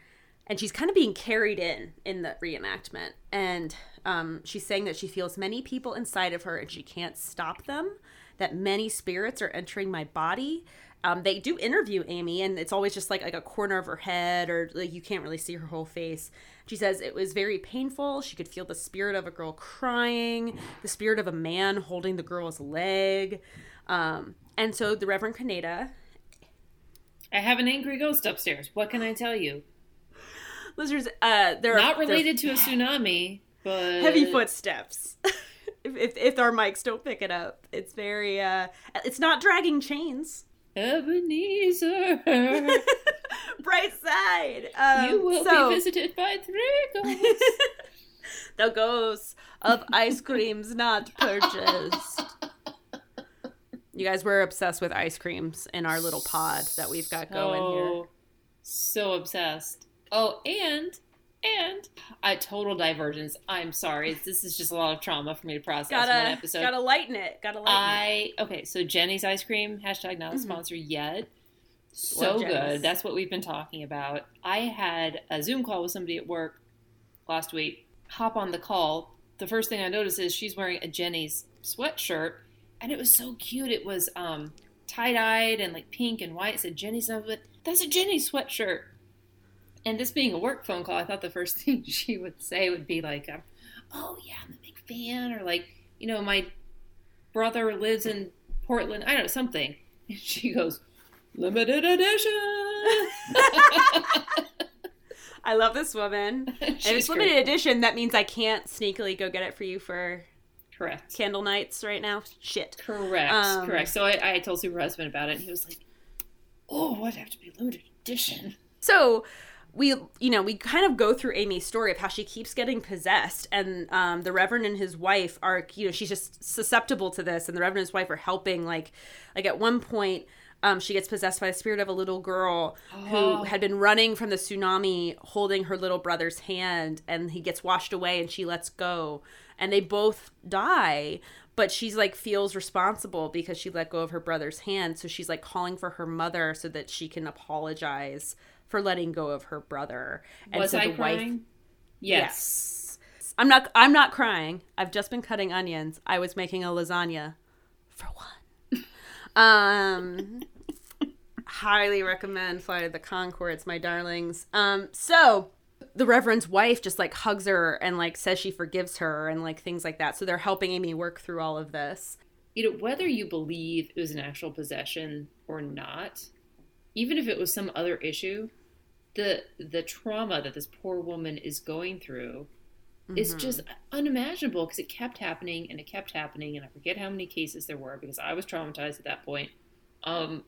and she's kind of being carried in in the reenactment, and um, she's saying that she feels many people inside of her and she can't stop them, that many spirits are entering my body. Um, they do interview Amy, and it's always just like like a corner of her head, or like you can't really see her whole face. She says it was very painful. She could feel the spirit of a girl crying, the spirit of a man holding the girl's leg, um, and so the Reverend Kaneta. I have an angry ghost upstairs. What can I tell you? Listeners, uh, they're not related to a tsunami. But heavy footsteps. if, if, if our mics don't pick it up, it's very uh, it's not dragging chains. Ebenezer, bright side. Um, you will so... be visited by three ghosts. the ghosts of ice creams not purchased. You guys were obsessed with ice creams in our little pod that we've got so, going here. So obsessed. Oh, and and a total divergence. I'm sorry. This is just a lot of trauma for me to process gotta, one episode. Gotta lighten it. Gotta lighten I, it. Okay, so Jeni's ice cream, hashtag not a mm-hmm. sponsor yet. So good. That's what we've been talking about. I had a Zoom call with somebody at work last week. Hop on the call. The first thing I noticed is she's wearing a Jeni's sweatshirt, and it was so cute. It was um, tie dyed and like pink and white. It said of it. That's a Jeni sweatshirt and this being a work phone call, I thought the first thing she would say would be like, um, "Oh yeah, I'm a big fan," or like, you know, my brother lives in Portland. I don't know something. And she goes, "Limited edition." I love this woman. if it's limited edition, that means I can't sneakily go get it for you for correct candle nights right now. Shit. Correct. Um, correct. So I, I told Super Husband about it, and he was like, "Oh, what'd have to be limited edition?" So we you know we kind of go through amy's story of how she keeps getting possessed and um, the reverend and his wife are you know she's just susceptible to this and the reverend and his wife are helping like like at one point um, she gets possessed by the spirit of a little girl oh. who had been running from the tsunami holding her little brother's hand and he gets washed away and she lets go and they both die but she's like feels responsible because she let go of her brother's hand so she's like calling for her mother so that she can apologize for letting go of her brother. And Was so I the crying? Wife, yes. yes. I'm not I'm not crying. I've just been cutting onions. I was making a lasagna for one. um highly recommend Flight of the Conchords my darlings. Um so the reverend's wife just like hugs her and like says she forgives her and like things like that. So they're helping Amy work through all of this. You know, whether you believe it was an actual possession or not, even if it was some other issue, the the trauma that this poor woman is going through mm-hmm. is just unimaginable because it kept happening and it kept happening and I forget how many cases there were because I was traumatized at that point. Um,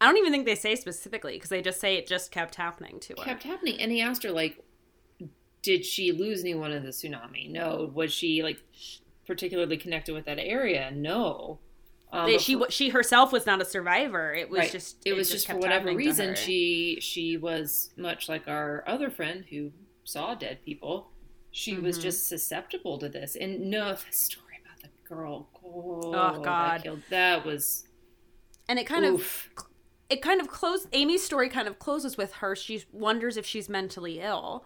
I don't even think they say specifically because they just say it just kept happening to her. Kept happening, and he asked her like, "Did she lose anyone in the tsunami? No. Was she like particularly connected with that area? No. Um, she she herself was not a survivor. It was right. just it, it was just, just for whatever reason she she was much like our other friend who saw dead people. She mm-hmm. was just susceptible to this. And no, the story about the girl. Oh, oh God, that, killed, that, was. And it kind oof. of it kind of closed. Amy's story kind of closes with her. She wonders if she's mentally ill,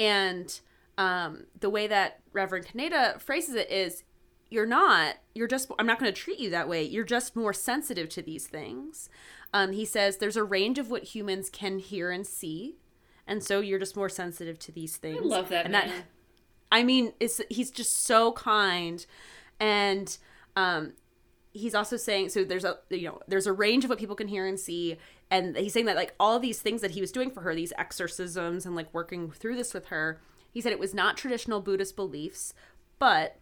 and um, the way that Reverend Kaneta phrases it is you're not you're just i'm not going to treat you that way. You're just more sensitive to these things. Um, he says there's a range of what humans can hear and see and so you're just more sensitive to these things. i love that and man. that i mean it's he's just so kind. And um he's also saying so there's a you know there's a range of what people can hear and see and he's saying that like all these things that he was doing for her these exorcisms and like working through this with her he said it was not traditional buddhist beliefs but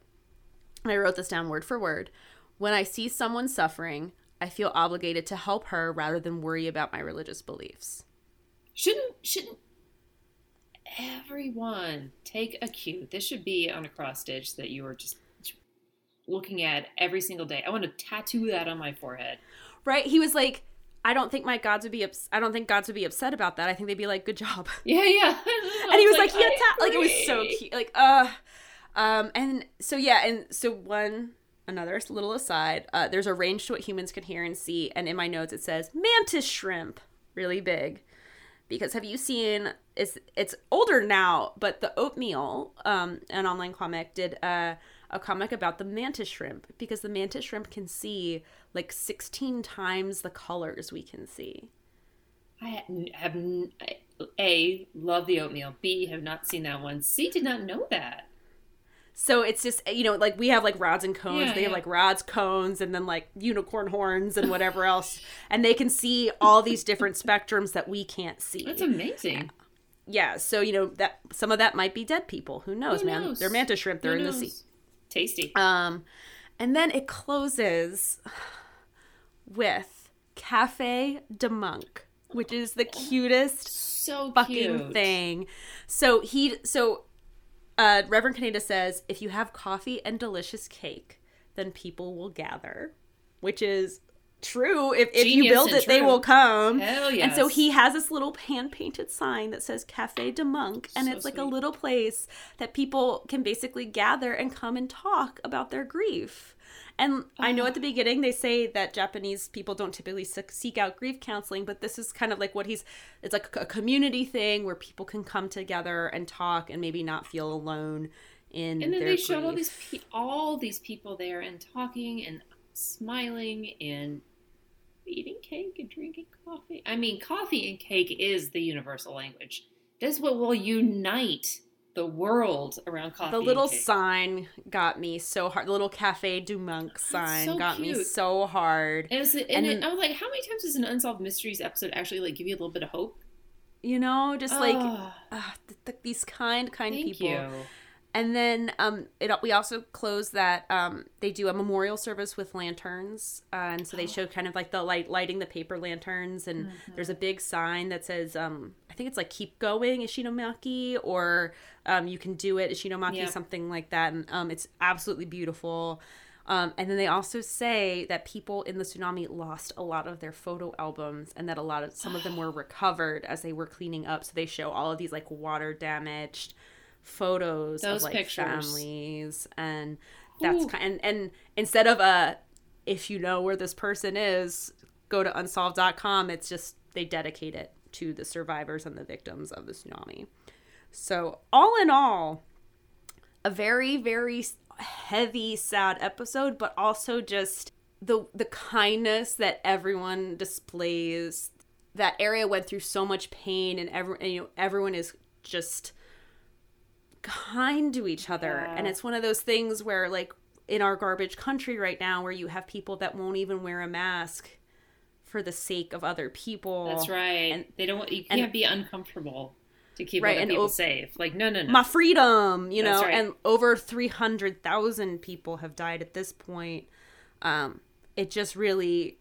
i wrote this down word for word when i see someone suffering i feel obligated to help her rather than worry about my religious beliefs Shouldn't shouldn't everyone take a cue? This should be on a cross stitch that you are just looking at every single day. I want to tattoo that on my forehead. right he was like i don't think my gods would be ups- i don't think gods would be upset about that. I think they'd be like good job. Yeah, yeah. and he was like, he "I attacked like it was so cute like uh um and so yeah and so one another little aside uh there's a range to what humans can hear and see and in my notes it says mantis shrimp. Really big. Because have you seen it's it's older now but the oatmeal um an online comic did uh a comic about the mantis shrimp because the mantis shrimp can see like 16 times the colors we can see I have a love the oatmeal. B have not seen that one. C did not know that. So it's just you know like we have like rods and cones. Yeah, they have like rods, cones, and then like unicorn horns and whatever else, and they can see all these different spectrums that we can't see. That's amazing. yeah, so you know that some of that might be dead people. Who knows, Who man? They're mantis shrimp. They're Who in the sea. Tasty. Um, and then it closes with Cafe de Monk, which is the cutest so fucking cute. thing. So he so uh Reverend Kaneta says if you have coffee and delicious cake, then people will gather. Which is true. If if you build it, they will come. Hell And so he has this little hand painted sign that says Cafe de Monk, and So it's like a little place that people can basically gather and come and talk about their grief. And I know ah. at the beginning they say that Japanese people don't typically se- seek out grief counseling, but this is kind of like what he's it's like a community thing where people can come together and talk and maybe not feel alone in and then they showed all these pe- all these people there and talking and smiling and eating cake and drinking coffee. I mean, coffee and cake is the universal language. That's what will unite the world around coffee. the little sign got me so hard. The little Cafe du Monk sign so got me so hard. And, it was, and, And it- I was like, how many times does an unsolved mysteries episode actually like give you a little bit of hope? You know, just like ah, th- th- these kind, kind thank people. you. And then um, it we also close that um, they do a memorial service with lanterns, uh, and so they show kind of like the light lighting the paper lanterns, and there's a big sign that says um, I think it's like "Keep going, Ishinomaki," or um, "You can do it, Ishinomaki," Yeah. something like that, and um, it's absolutely beautiful. Um, and then they also say that people in the tsunami lost a lot of their photo albums, and that a lot of some of them were recovered as they were cleaning up. So they show all of these like water damaged photos Those of like pictures. families, and that's Ooh. kind. And, and instead of a, if you know where this person is, go to unsolved.com. It's just they dedicate it to the survivors and the victims of the tsunami. So all in all, a very very heavy sad episode but also just the the kindness that everyone displays that area went through so much pain and every and, you know everyone is just kind to each other Yeah. and it's one of those things where like in our garbage country right now where you have people that won't even wear a mask for the sake of other people That's right. and- they don't. You and- can't be uncomfortable to keep Right, other and people op- safe. Like no, no, no. my freedom, you That's know, right. and over 300,000 people have died at this point. Um, it just really,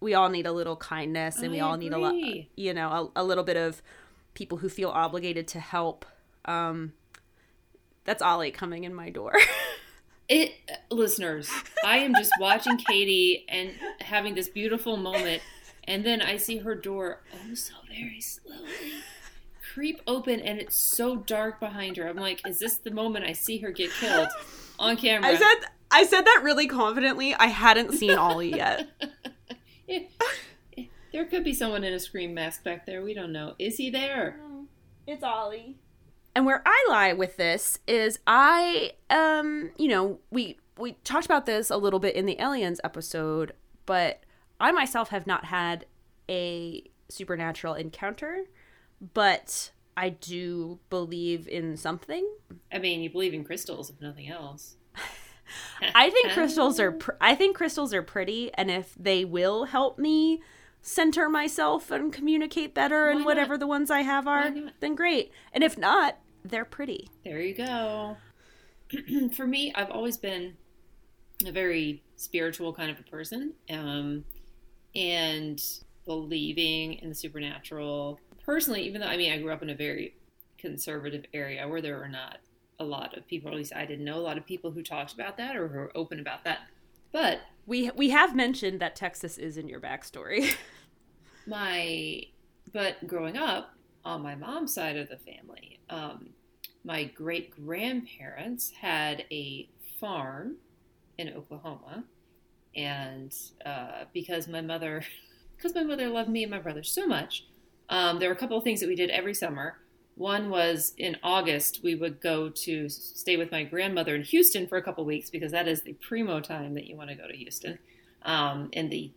we all need a little kindness and we I all need a lot, you know, a, a little bit of people who feel obligated to help. Um, that's Ollie coming in my door. It, listeners, I am just watching Katy and having this beautiful moment, and then I see her door oh so very slowly creep open, and it's so dark behind her. I'm like, is this the moment I see her get killed on camera? I said, I said that really confidently. I hadn't seen Ollie yet. Yeah. There could be someone in a scream mask back there. We don't know. Is he there? It's Ollie. And where I lie with this is I um, you know, we we talked about this a little bit in the aliens episode, but I myself have not had a supernatural encounter, but I do believe in something. I mean, you believe in crystals, if nothing else. I think crystals are pr- I think crystals are pretty and if they will help me center myself and communicate better and whatever the ones I have are, then great. And if not, they're pretty. There you go. For me, I've always been a very spiritual kind of a person. Um, and believing in the supernatural. Personally, even though I mean I grew up in a very conservative area where there were not a lot of people, at least I didn't know a lot of people who talked about that or who were open about that. But we we have mentioned that Texas is in your backstory. my but growing up on my mom's side of the family, um, my great grandparents had a farm in Oklahoma, and uh, because my mother because my mother loved me and my brother so much, um, there were a couple of things that we did every summer. One was in August, we would go to stay with my grandmother in Houston for a couple weeks because that is the primo time that you want to go to Houston um, in the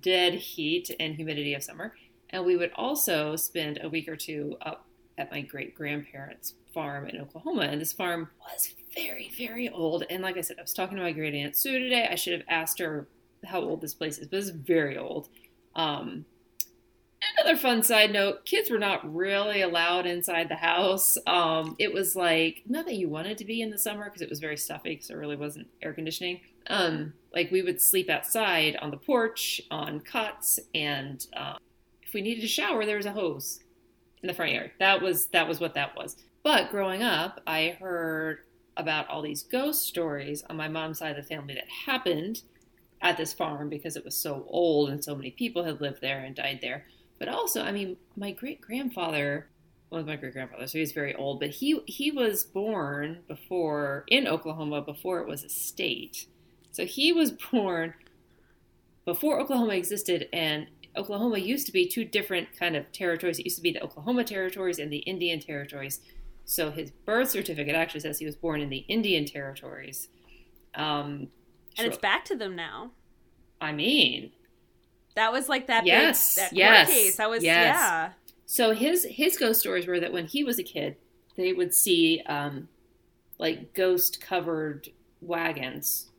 dead heat and humidity of summer. And we would also spend a week or two up at my great grandparents' farm in Oklahoma. And this farm was very, very old. And like I said, I was talking to my great aunt Sue today. I should have asked her how old this place is, but it's very old. Um, another fun side note kids were not really allowed inside the house. Um, it was like, not that you wanted to be in the summer because it was very stuffy because there really wasn't air conditioning. Um, like we would sleep outside on the porch, on cots, and um, if we needed a shower, there was a hose in the front yard. That was that was what that was. But growing up, I heard about all these ghost stories on my mom's side of the family that happened at this farm because it was so old and so many people had lived there and died there. But also, I mean, my great grandfather well, my great grandfather, so he's very old, but he he was born before in Oklahoma before it was a state. So he was born before Oklahoma existed, and Oklahoma used to be two different kind of territories. It used to be the Oklahoma territories and the Indian territories. So his birth certificate actually says he was born in the Indian territories. Um, and it's back to them now. I mean, that was like that yes, big that yes, case. That was yes. yeah. So his his ghost stories were that when he was a kid, they would see um, like ghost covered wagons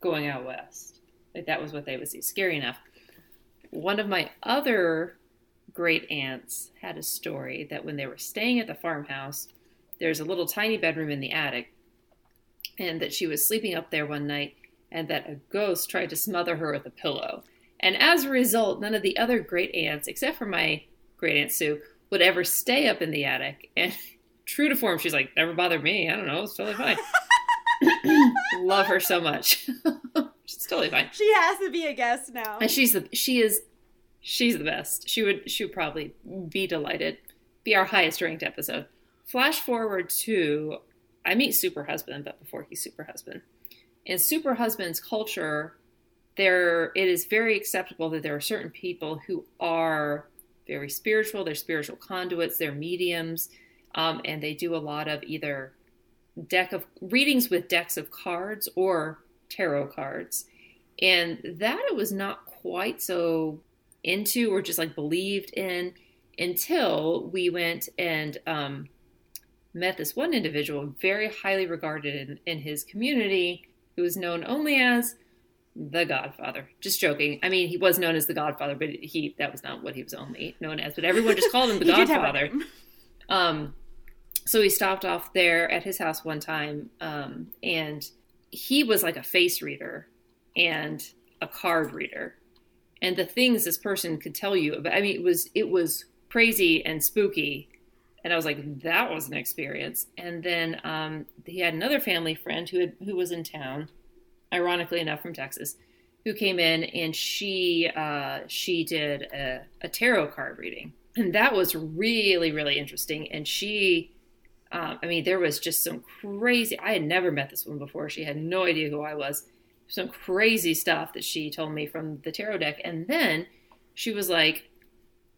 going out west. Like that was what they would see. Scary enough. One of my other great aunts had a story that when they were staying at the farmhouse, there's a little tiny bedroom in the attic, and that she was sleeping up there one night and that a ghost tried to smother her with a pillow. And as a result, none of the other great aunts, except for my great aunt Sue, would ever stay up in the attic. And true to form, she's like, never bothered me. I don't know. It's totally fine. Love her so much. she's totally fine. She has to be a guest now. And she's the she is she's the best. She would she would probably be delighted. Be our highest ranked episode. Flash forward to I meet Super Husband, but before he's Super Husband in super husbands culture there it is very acceptable that there are certain people who are very spiritual they're spiritual conduits they're mediums um, and they do a lot of either deck of readings with decks of cards or tarot cards and that it was not quite so into or just like believed in until we went and um, met this one individual very highly regarded in, in his community who was known only as the Godfather. Just joking. I mean, he was known as the Godfather, but he that was not what he was only known as. But everyone just called him the Godfather. Um, so we stopped off there at his house one time, um, and he was like a face reader and a card reader, and the things this person could tell you. But I mean, it was it was crazy and spooky. And I was like, that was an experience. And then um, he had another family friend who had, who was in town, ironically enough from Texas, who came in and she uh, she did a, a, tarot card reading, and that was really really interesting. And she, um, I mean, there was just some crazy. I had never met this woman before. She had no idea who I was. Some crazy stuff that she told me from the tarot deck, and then she was like,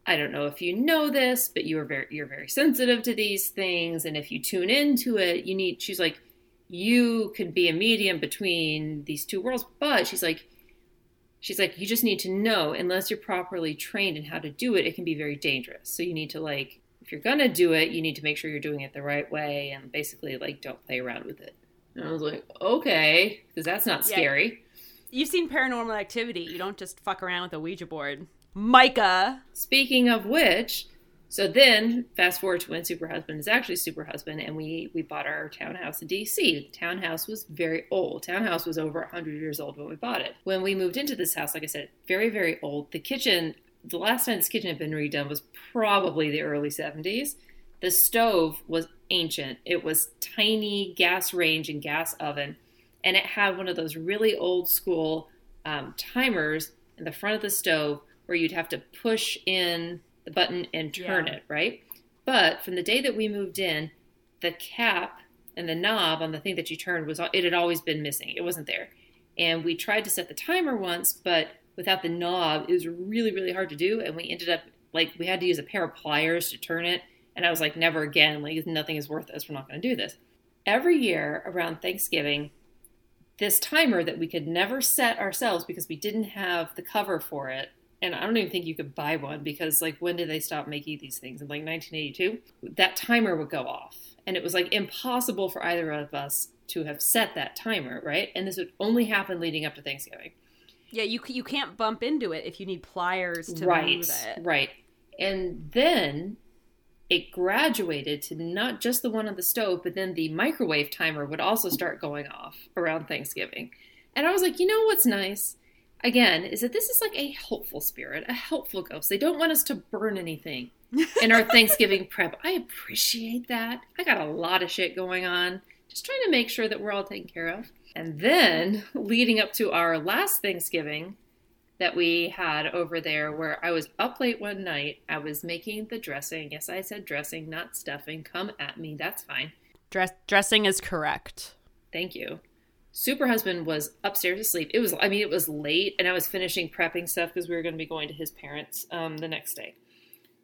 I don't know if you know this, but you are very you're very sensitive to these things, and if you tune into it, you need. She's like, you could be a medium between these two worlds, but she's like, she's like, you just need to know, unless you're properly trained in how to do it, it can be very dangerous. So you need to like, if you're gonna do it, you need to make sure you're doing it the right way, and basically like don't play around with it. And I was like, okay, because that's not Yeah. scary. You've seen paranormal activity. You don't just fuck around with a Ouija board. Micah. Speaking of which, so then fast forward to when Super Husband is actually Super Husband, and we we bought our townhouse in DC. The townhouse was very old. Townhouse was over 100 years old when we bought it. When we moved into this house, like I said, very very old. The kitchen, the last time this kitchen had been redone was probably the early 70s. The stove was ancient. It was tiny gas range and gas oven, and it had one of those really old school um, timers in the front of the stove where you'd have to push in the button and turn Yeah. it, right? But from the day that we moved in, the cap and the knob on the thing that you turned was it had always been missing. It wasn't there. And we tried to set the timer once, but without the knob, it was really, really hard to do. And we ended up like we had to use a pair of pliers to turn it. And I was like, never again. Like nothing is worth this. We're not going to do this. Every year around Thanksgiving, this timer that we could never set ourselves because we didn't have the cover for it. And I don't even think you could buy one because, like, when did they stop making these things? In like 1982? That timer would go off. And it was like impossible for either of us to have set that timer, right? And this would only happen leading up to Thanksgiving. Yeah, you you can't bump into it if you need pliers to right, move it. right. And then it graduated to not just the one on the stove, but then the microwave timer would also start going off around Thanksgiving. And I was like, you know what's nice? Again, is that this is like a helpful spirit, a helpful ghost. They don't want us to burn anything in our Thanksgiving prep. I appreciate that. I got a lot of shit going on, just trying to make sure that we're all taken care of. And then, leading up to our last Thanksgiving, that we had over there where I was up late one night. I was making the dressing. Yes, I said dressing, not stuffing. Come at me. That's fine. Dress dressing is correct. Thank you. Super husband was upstairs asleep. It was, I mean, it was late, and I was finishing prepping stuff because we were going to be going to his parents um, the next day.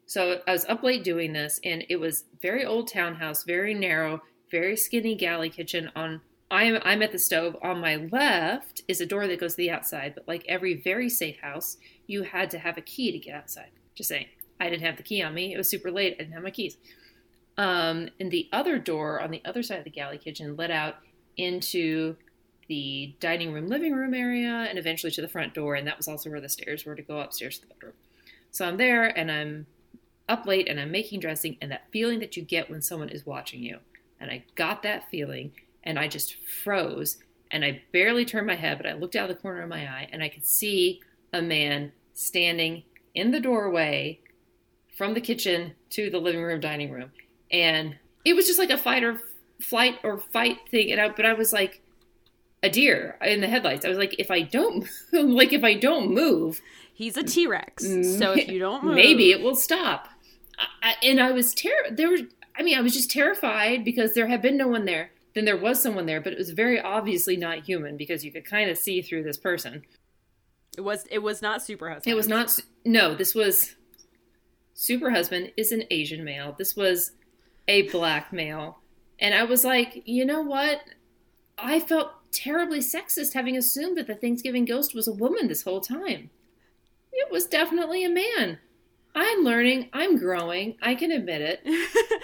So I was up late doing this, and it was very old townhouse, very narrow, very skinny galley kitchen. On I'm I'm at the stove. On my left is a door that goes to the outside, but like every very safe house, you had to have a key to get outside. Just saying, I didn't have the key on me. It was super late. I didn't have my keys. Um, and the other door on the other side of the galley kitchen led out into the dining room, living room area, and eventually to the front door. And that was also where the stairs were to go upstairs to the bedroom. So I'm there and I'm up late and I'm making dressing, and that feeling that you get when someone is watching you. And I got that feeling and I just froze and I barely turned my head, but I looked out of the corner of my eye and I could see a man standing in the doorway from the kitchen to the living room, dining room. And it was just like a fight or flight or fight thing. And I, but I was like a deer in the headlights. I was like, if I don't, like if I don't move, He's a T Rex, so if you don't move, maybe it will stop. I, I- and I was ter- there was, I mean, I was just terrified because there had been no one there. Then there was someone there, but it was very obviously not human because you could kind of see through this person. it was it was not super husband. It was not. No, this was. Super husband is an Asian male. This was a black male, and I was like, you know what? I felt terribly sexist having assumed that the Thanksgiving ghost was a woman this whole time. It was definitely a man. I'm learning. I'm growing. I can admit it.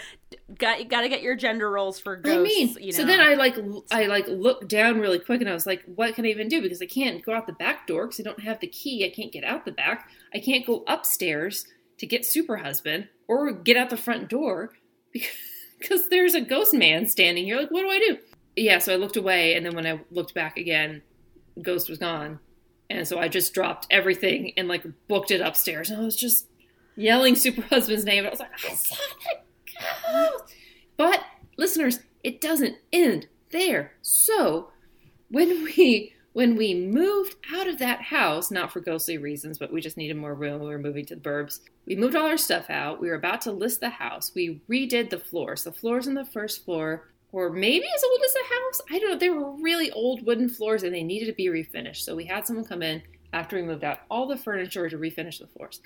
got got to get your gender roles for ghosts. I mean, you know. so then I like I like looked down really quick, and I was like, "What can I even do?" Because I can't go out the back door because I don't have the key. I can't get out the back. I can't go upstairs to get super husband or get out the front door because because there's a ghost man standing here. Like, what do I do? Yeah, so I looked away, and then when I looked back again, ghost was gone, and so I just dropped everything and like booked it upstairs, and I was just yelling super husband's name. I was like, I saw that ghost. But listeners, it doesn't end there. So when we when we moved out of that house, not for ghostly reasons, but we just needed more room. We were moving to the burbs. We moved all our stuff out. We were about to list the house. We redid the floors. The floors on the first floor were maybe as old as the house. I don't know. They were really old wooden floors and they needed to be refinished. So we had someone come in after we moved out all the furniture to refinish the floors.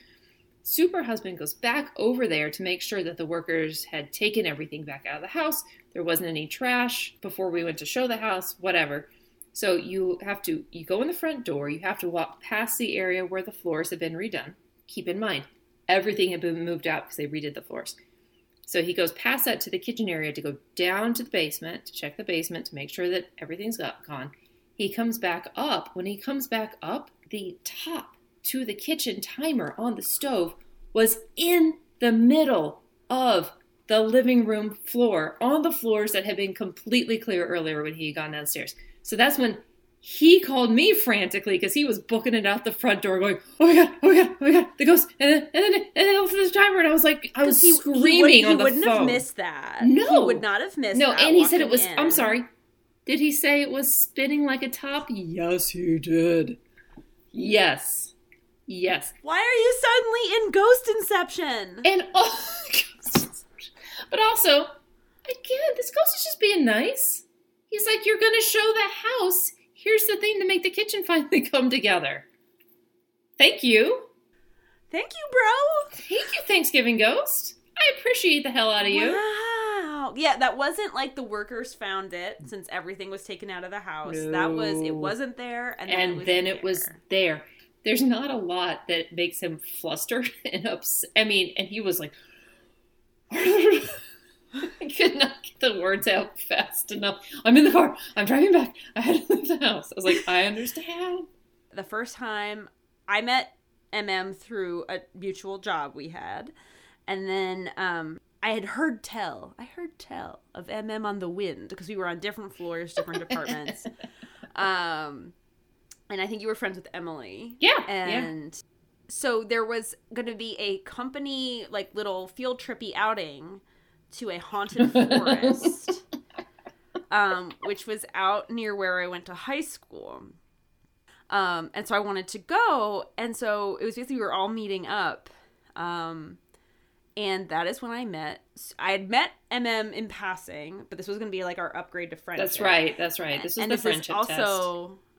Super husband goes back over there to make sure that the workers had taken everything back out of the house. There wasn't any trash before we went to show the house, whatever. So you have to you go in the front door, you have to walk past the area where the floors have been redone. Keep in mind, everything had been moved out because they redid the floors. So he goes past that to the kitchen area to go down to the basement to check the basement to make sure that everything's gone. He comes back up. When he comes back up, the top to the kitchen timer on the stove was in the middle of the living room floor on the floors that had been completely clear earlier when he had gone downstairs. So that's when he called me frantically because he was booking it out the front door, going, "Oh my god, oh my god, oh my god, the ghost!" And then and then and then the timer, and I was like, I was he, screaming he, would, on he the wouldn't phone. have missed that. No. he would not have missed. That. No, and he said it was. in. I'm sorry. Did he say it was spinning like a top? Yes, he did. Yes, yes, Why are you suddenly in Ghost Inception? and oh, but also, again, this ghost is just being nice. He's like, "You're going to show the house." Here's the thing to make the kitchen finally come together. Thank you. Thank you, bro. Thank you, Thanksgiving Ghost. I appreciate the hell out of you. Wow. Yeah, that wasn't like the workers found it since everything was taken out of the house. That was it wasn't there and then And it was then there. it was there. There's not a lot that makes him flustered and upset. I mean, and he was like, I could not get the words out fast enough. I'm in the car. I'm driving back. I had to leave the house. I was like, I understand. the first time I met MM through a mutual job we had. And then um, I had heard tell, I heard tell of MM on the wind because we were on different floors, different departments. Um, and I think you were friends with Emily. Yeah. yeah. And so there was going to be a company, like little field trippy outing to a haunted forest, um, which was out near where I went to high school. Um, and so I wanted to go. And so it was basically we were all meeting up. Um, and that is when I met. I had met MM in passing, but this was going to be like our upgrade to friendship. That's right. That's right. This was and the this friendship is test.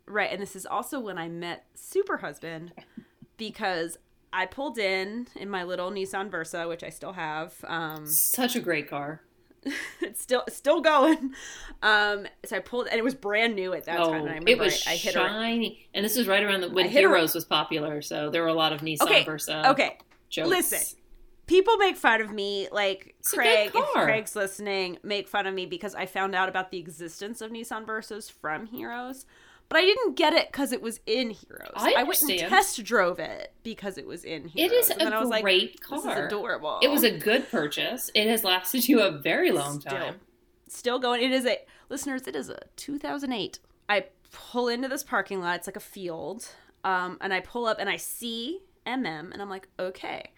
Right. And this is also when I met Super Husband because I pulled in in my little Nissan Versa, which I still have. Um, Such a great car. it's still still going. Um, so I pulled, and it was brand new at that oh, time. And I remember it was I, I hit shiny. And this was right around the, when I hit her- Heroes was popular, so there were a lot of Nissan Okay, Versa Okay, jokes. listen. people make fun of me like It's craig if craig's listening make fun of me because i found out about the existence of nissan versas from heroes but i didn't get it because it was in heroes I went and test drove it because it was in It heroes is and then a I was like, great this is car. adorable It was a good purchase. It has lasted you a very long Still. time. still going it is a listeners it is a 2008 i pull into this parking lot it's like a field um, and i pull up and i see mm and i'm like okay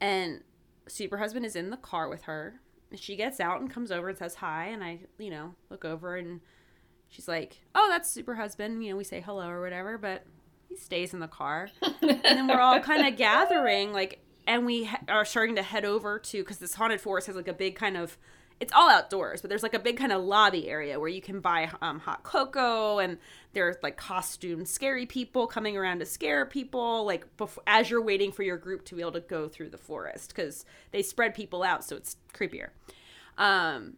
and super husband is in the car with her and she gets out and comes over and says hi and i you know look over and she's like oh that's super husband you know we say hello or whatever but he stays in the car. And then we're all kind of gathering like and we ha- are starting to head over to because this haunted forest has like a big kind of it's all outdoors but there's like a big kind of lobby area where you can buy um, hot cocoa and there's like costumed scary people coming around to scare people like bef- as you're waiting for your group to be able to go through the forest because they spread people out so it's creepier. Um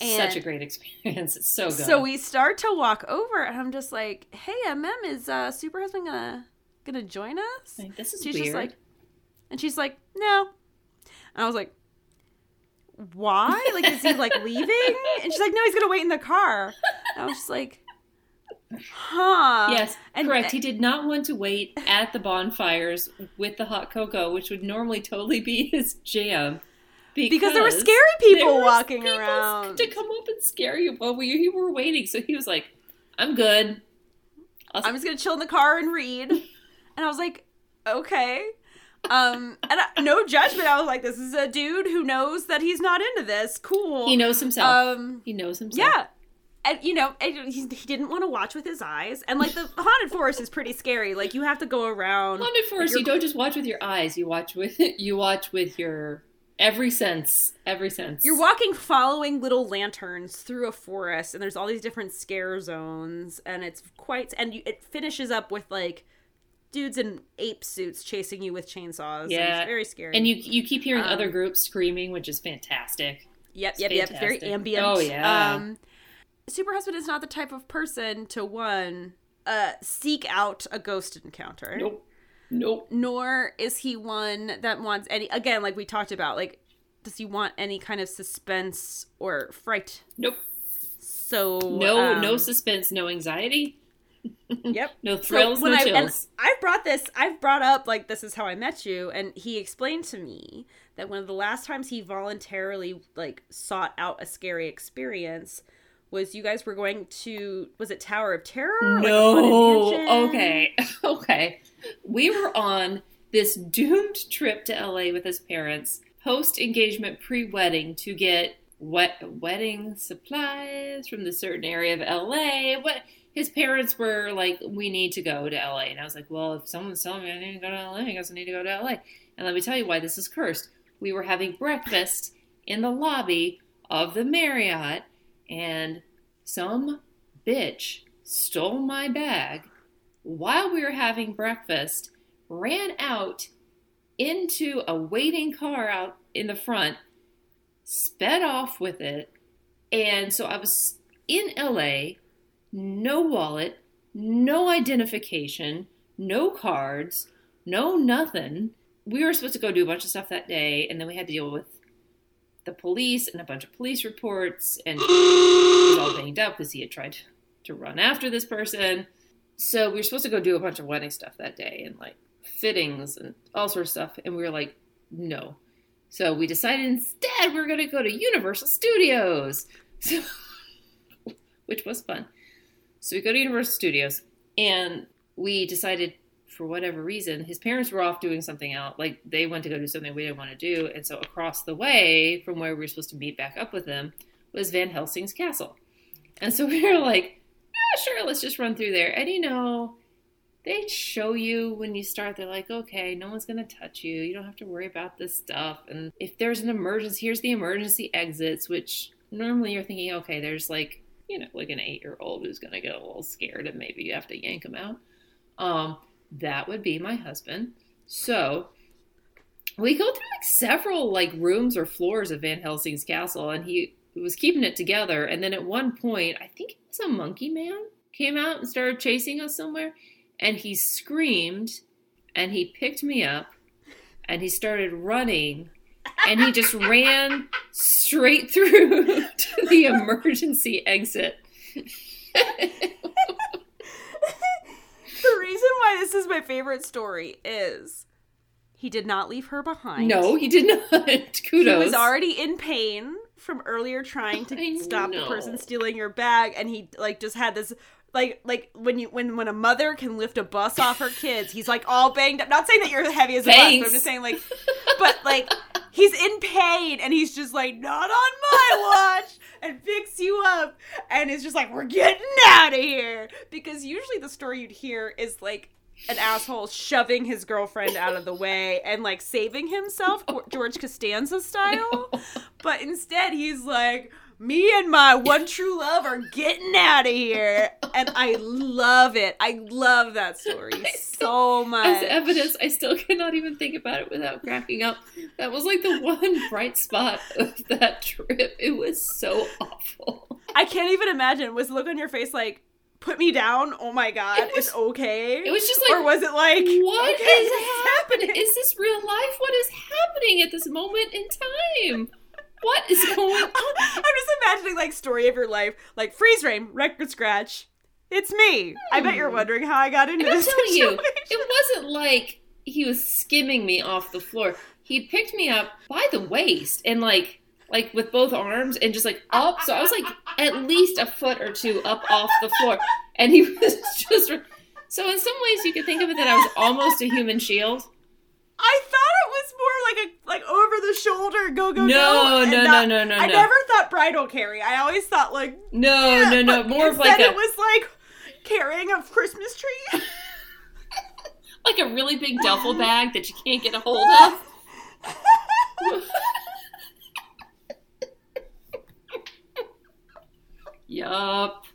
and Such a great experience. It's so good. so we start to walk over and i'm just like hey mm is uh super husband gonna gonna join us Like, this is she's weird. just like and she's like no and i was like why like is he like leaving and she's like no he's gonna wait in the car and i was just like huh yes, and- correct. He did not want to wait at the bonfires with the hot cocoa, which would normally totally be his jam. Because there were scary people were walking people around to come up and scare you while we you were waiting. So he was like, "I'm good." I'll- i'm just gonna chill in the car and read and i was like okay um and I, no judgment i was like this is a dude who knows that he's not into this cool he knows himself. um he knows himself. Yeah. And you know, he, he didn't want to watch with his eyes, and like the haunted forest is pretty scary. Like you have to go around. Haunted forest. You don't just watch with your eyes. You watch with you watch with your every sense. Every sense. You're walking, following little lanterns through a forest, and there's all these different scare zones, and it's quite. And you, it finishes up with like dudes in ape suits chasing you with chainsaws. and Yeah. it's very scary. and you you keep hearing Um, other groups screaming, which is fantastic. Yep, It's yep, yep. Very ambient. Oh, yeah. Um, Super husband is not the type of person to one uh seek out a ghost encounter. Nope. Nope. Nor is he one that wants any. Again, like we talked about, like does he want any kind of suspense or fright? Nope. So No, um, no suspense, no anxiety, Yep. no thrills, when no I, chills. I've brought this, I've brought up like this is how I met you, and he explained to me that one of the last times he voluntarily like sought out a scary experience was you guys were going to was it Tower of Terror? Like No. mansion? okay. Okay. We were on this doomed trip to LA with his parents, post engagement, pre wedding, to get wet wedding supplies from the certain area of LA. What his parents were like, we need to go to LA. And I was like, well, if someone's telling me I need to go to LA, I guess I need to go to LA. And let me tell you why this is cursed. We were having breakfast in the lobby of the Marriott, and some bitch stole my bag while we were having breakfast, ran out into a waiting car out in the front, sped off with it. And so I was in LA, no wallet, no identification, no cards, no nothing. We were supposed to go do a bunch of stuff that day, and then we had to deal with the police and a bunch of police reports, and was all banged up because he had tried to run after this person. So we were supposed to go do a bunch of wedding stuff that day and like fittings and all sorts of stuff, and we were like, no. So we decided instead we are going to go to Universal Studios, so, which was fun. So we go to Universal Studios, and we decided for whatever reason his parents were off doing something else. Like they went to go do something we didn't want to do, and so across the way from where we were supposed to meet back up with them was Van Helsing's castle. And so we were like, yeah, sure, let's just run through there. And you know, they show you when you start, they're like, okay, no one's going to touch you. You don't have to worry about this stuff. And if there's an emergency, here's the emergency exits, which normally you're thinking, okay, there's like, you know, like an eight year old who's going to get a little scared and maybe you have to yank him out. Um, that would be my husband. So we go through like several like rooms or floors of Van Helsing's castle, and he was keeping it together. And then at one point, I think it was a monkey man came out and started chasing us somewhere, and he screamed, and he picked me up, and he started running. And he just ran straight through to the emergency exit. the reason why this is my favorite story is he did not leave her behind. No, he did not. Kudos. He was already in pain from earlier trying to stop the person stealing your bag and he like just had this like like when you when when a mother can lift a bus off her kids, he's like all banged up. Not saying that you're heavy as a bus, Thanks. but I'm just saying like but like he's in pain and he's just like not on my watch and picks you up and is just like we're getting out of here because usually the story you'd hear is like an asshole shoving his girlfriend out of the way and like saving himself oh. George Costanza style but instead he's like me and my one true love are getting out of here and I love it I love that story so much As evidence, I still cannot even think about it without cracking up. That was like the one bright spot of that trip. It was so awful. I can't even imagine. Was the look on your face like, put me down? Oh my god, It was- it's okay. It was just like, or was it like, what okay, is what's happening? Is this real life? What is happening at this moment in time? What is going on? I'm just imagining like story of your life, like freeze frame, record scratch. It's me. I bet you're Hmm. wondering how I got into And I'm this telling you, situation. it wasn't like he was skimming me off the floor. He picked me up by the waist and like like with both arms and just like up. So I was like at least a foot or two up off the floor. And he was just so in some ways you could think of it that I was almost a human shield. I thought it was more like a like over the shoulder go go No, go. no, not- no, no, no, I no. never thought bridal carry. I always thought like No, no, no. but More of like a it was like carrying a Christmas tree. like a really big duffel bag that you can't get a hold of. Yup.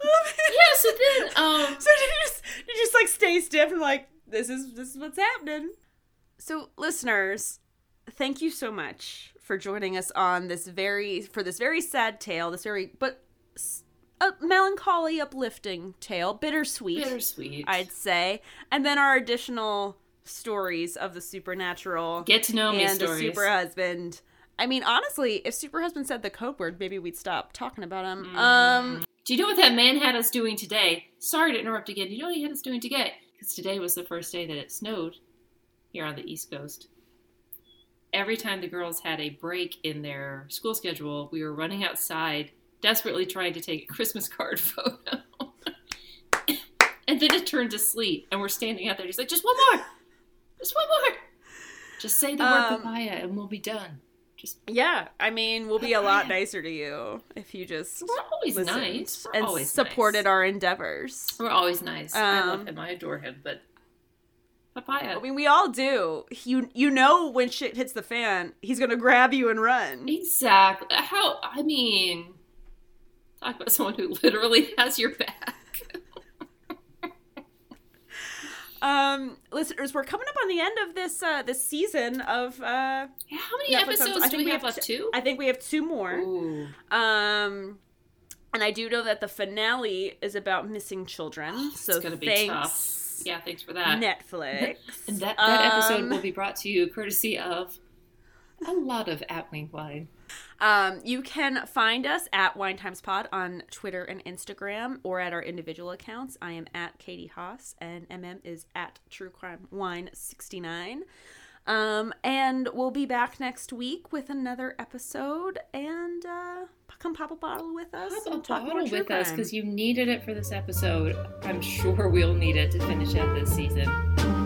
Yeah, so then um So did you just did you just like stay stiff and like this is this is what's happening? So listeners, thank you so much for joining us on this very for this very sad tale, this very but s- a melancholy, uplifting tale, bittersweet, bittersweet. I'd say, and then our additional stories of the supernatural Get to know me and stories. a super husband. I mean, honestly, if Super Husband said the code word, maybe we'd stop talking about him. Um, Do you know what that man had us doing today? Sorry to interrupt again. Do you know what he had us doing today? Because today was the first day that it snowed here on the East Coast. Every time the girls had a break in their school schedule, we were running outside, desperately trying to take a Christmas card photo. and then it turned to sleet, and we're standing out there. He's like, just one more, just one more. Just say the word Um, papaya, and we'll be done. Just yeah, I mean, we'll be a lot nicer to you if you just we're always nice. We're and always supported nice. our endeavors. We're always nice. I love Um, him. I adore him. But papaya. I mean, we all do. You you know when shit hits the fan, he's gonna grab you and run. Exactly. How? I mean, talk about someone who literally has your back. Um, listeners, we're coming up on the end of this uh this season of uh Yeah, How many Netflix episodes I do think we have left? Two. I think we have two more. Ooh. Um, and I do know that the finale is about missing children. so it's gonna be thanks, tough. Yeah, thanks for that. Netflix. And that, that episode Um, will be brought to you courtesy of a lot of Atwing wine. Um, you can find us at Wine Times Pod on Twitter and Instagram or at our individual accounts. I am at Katy Hoss and MM is at True Crime Wine 69. Um, and we'll be back next week with another episode and uh, come pop a bottle with us. Have a talk bottle with us because you needed it for this episode. I'm sure we'll need it to finish out this season.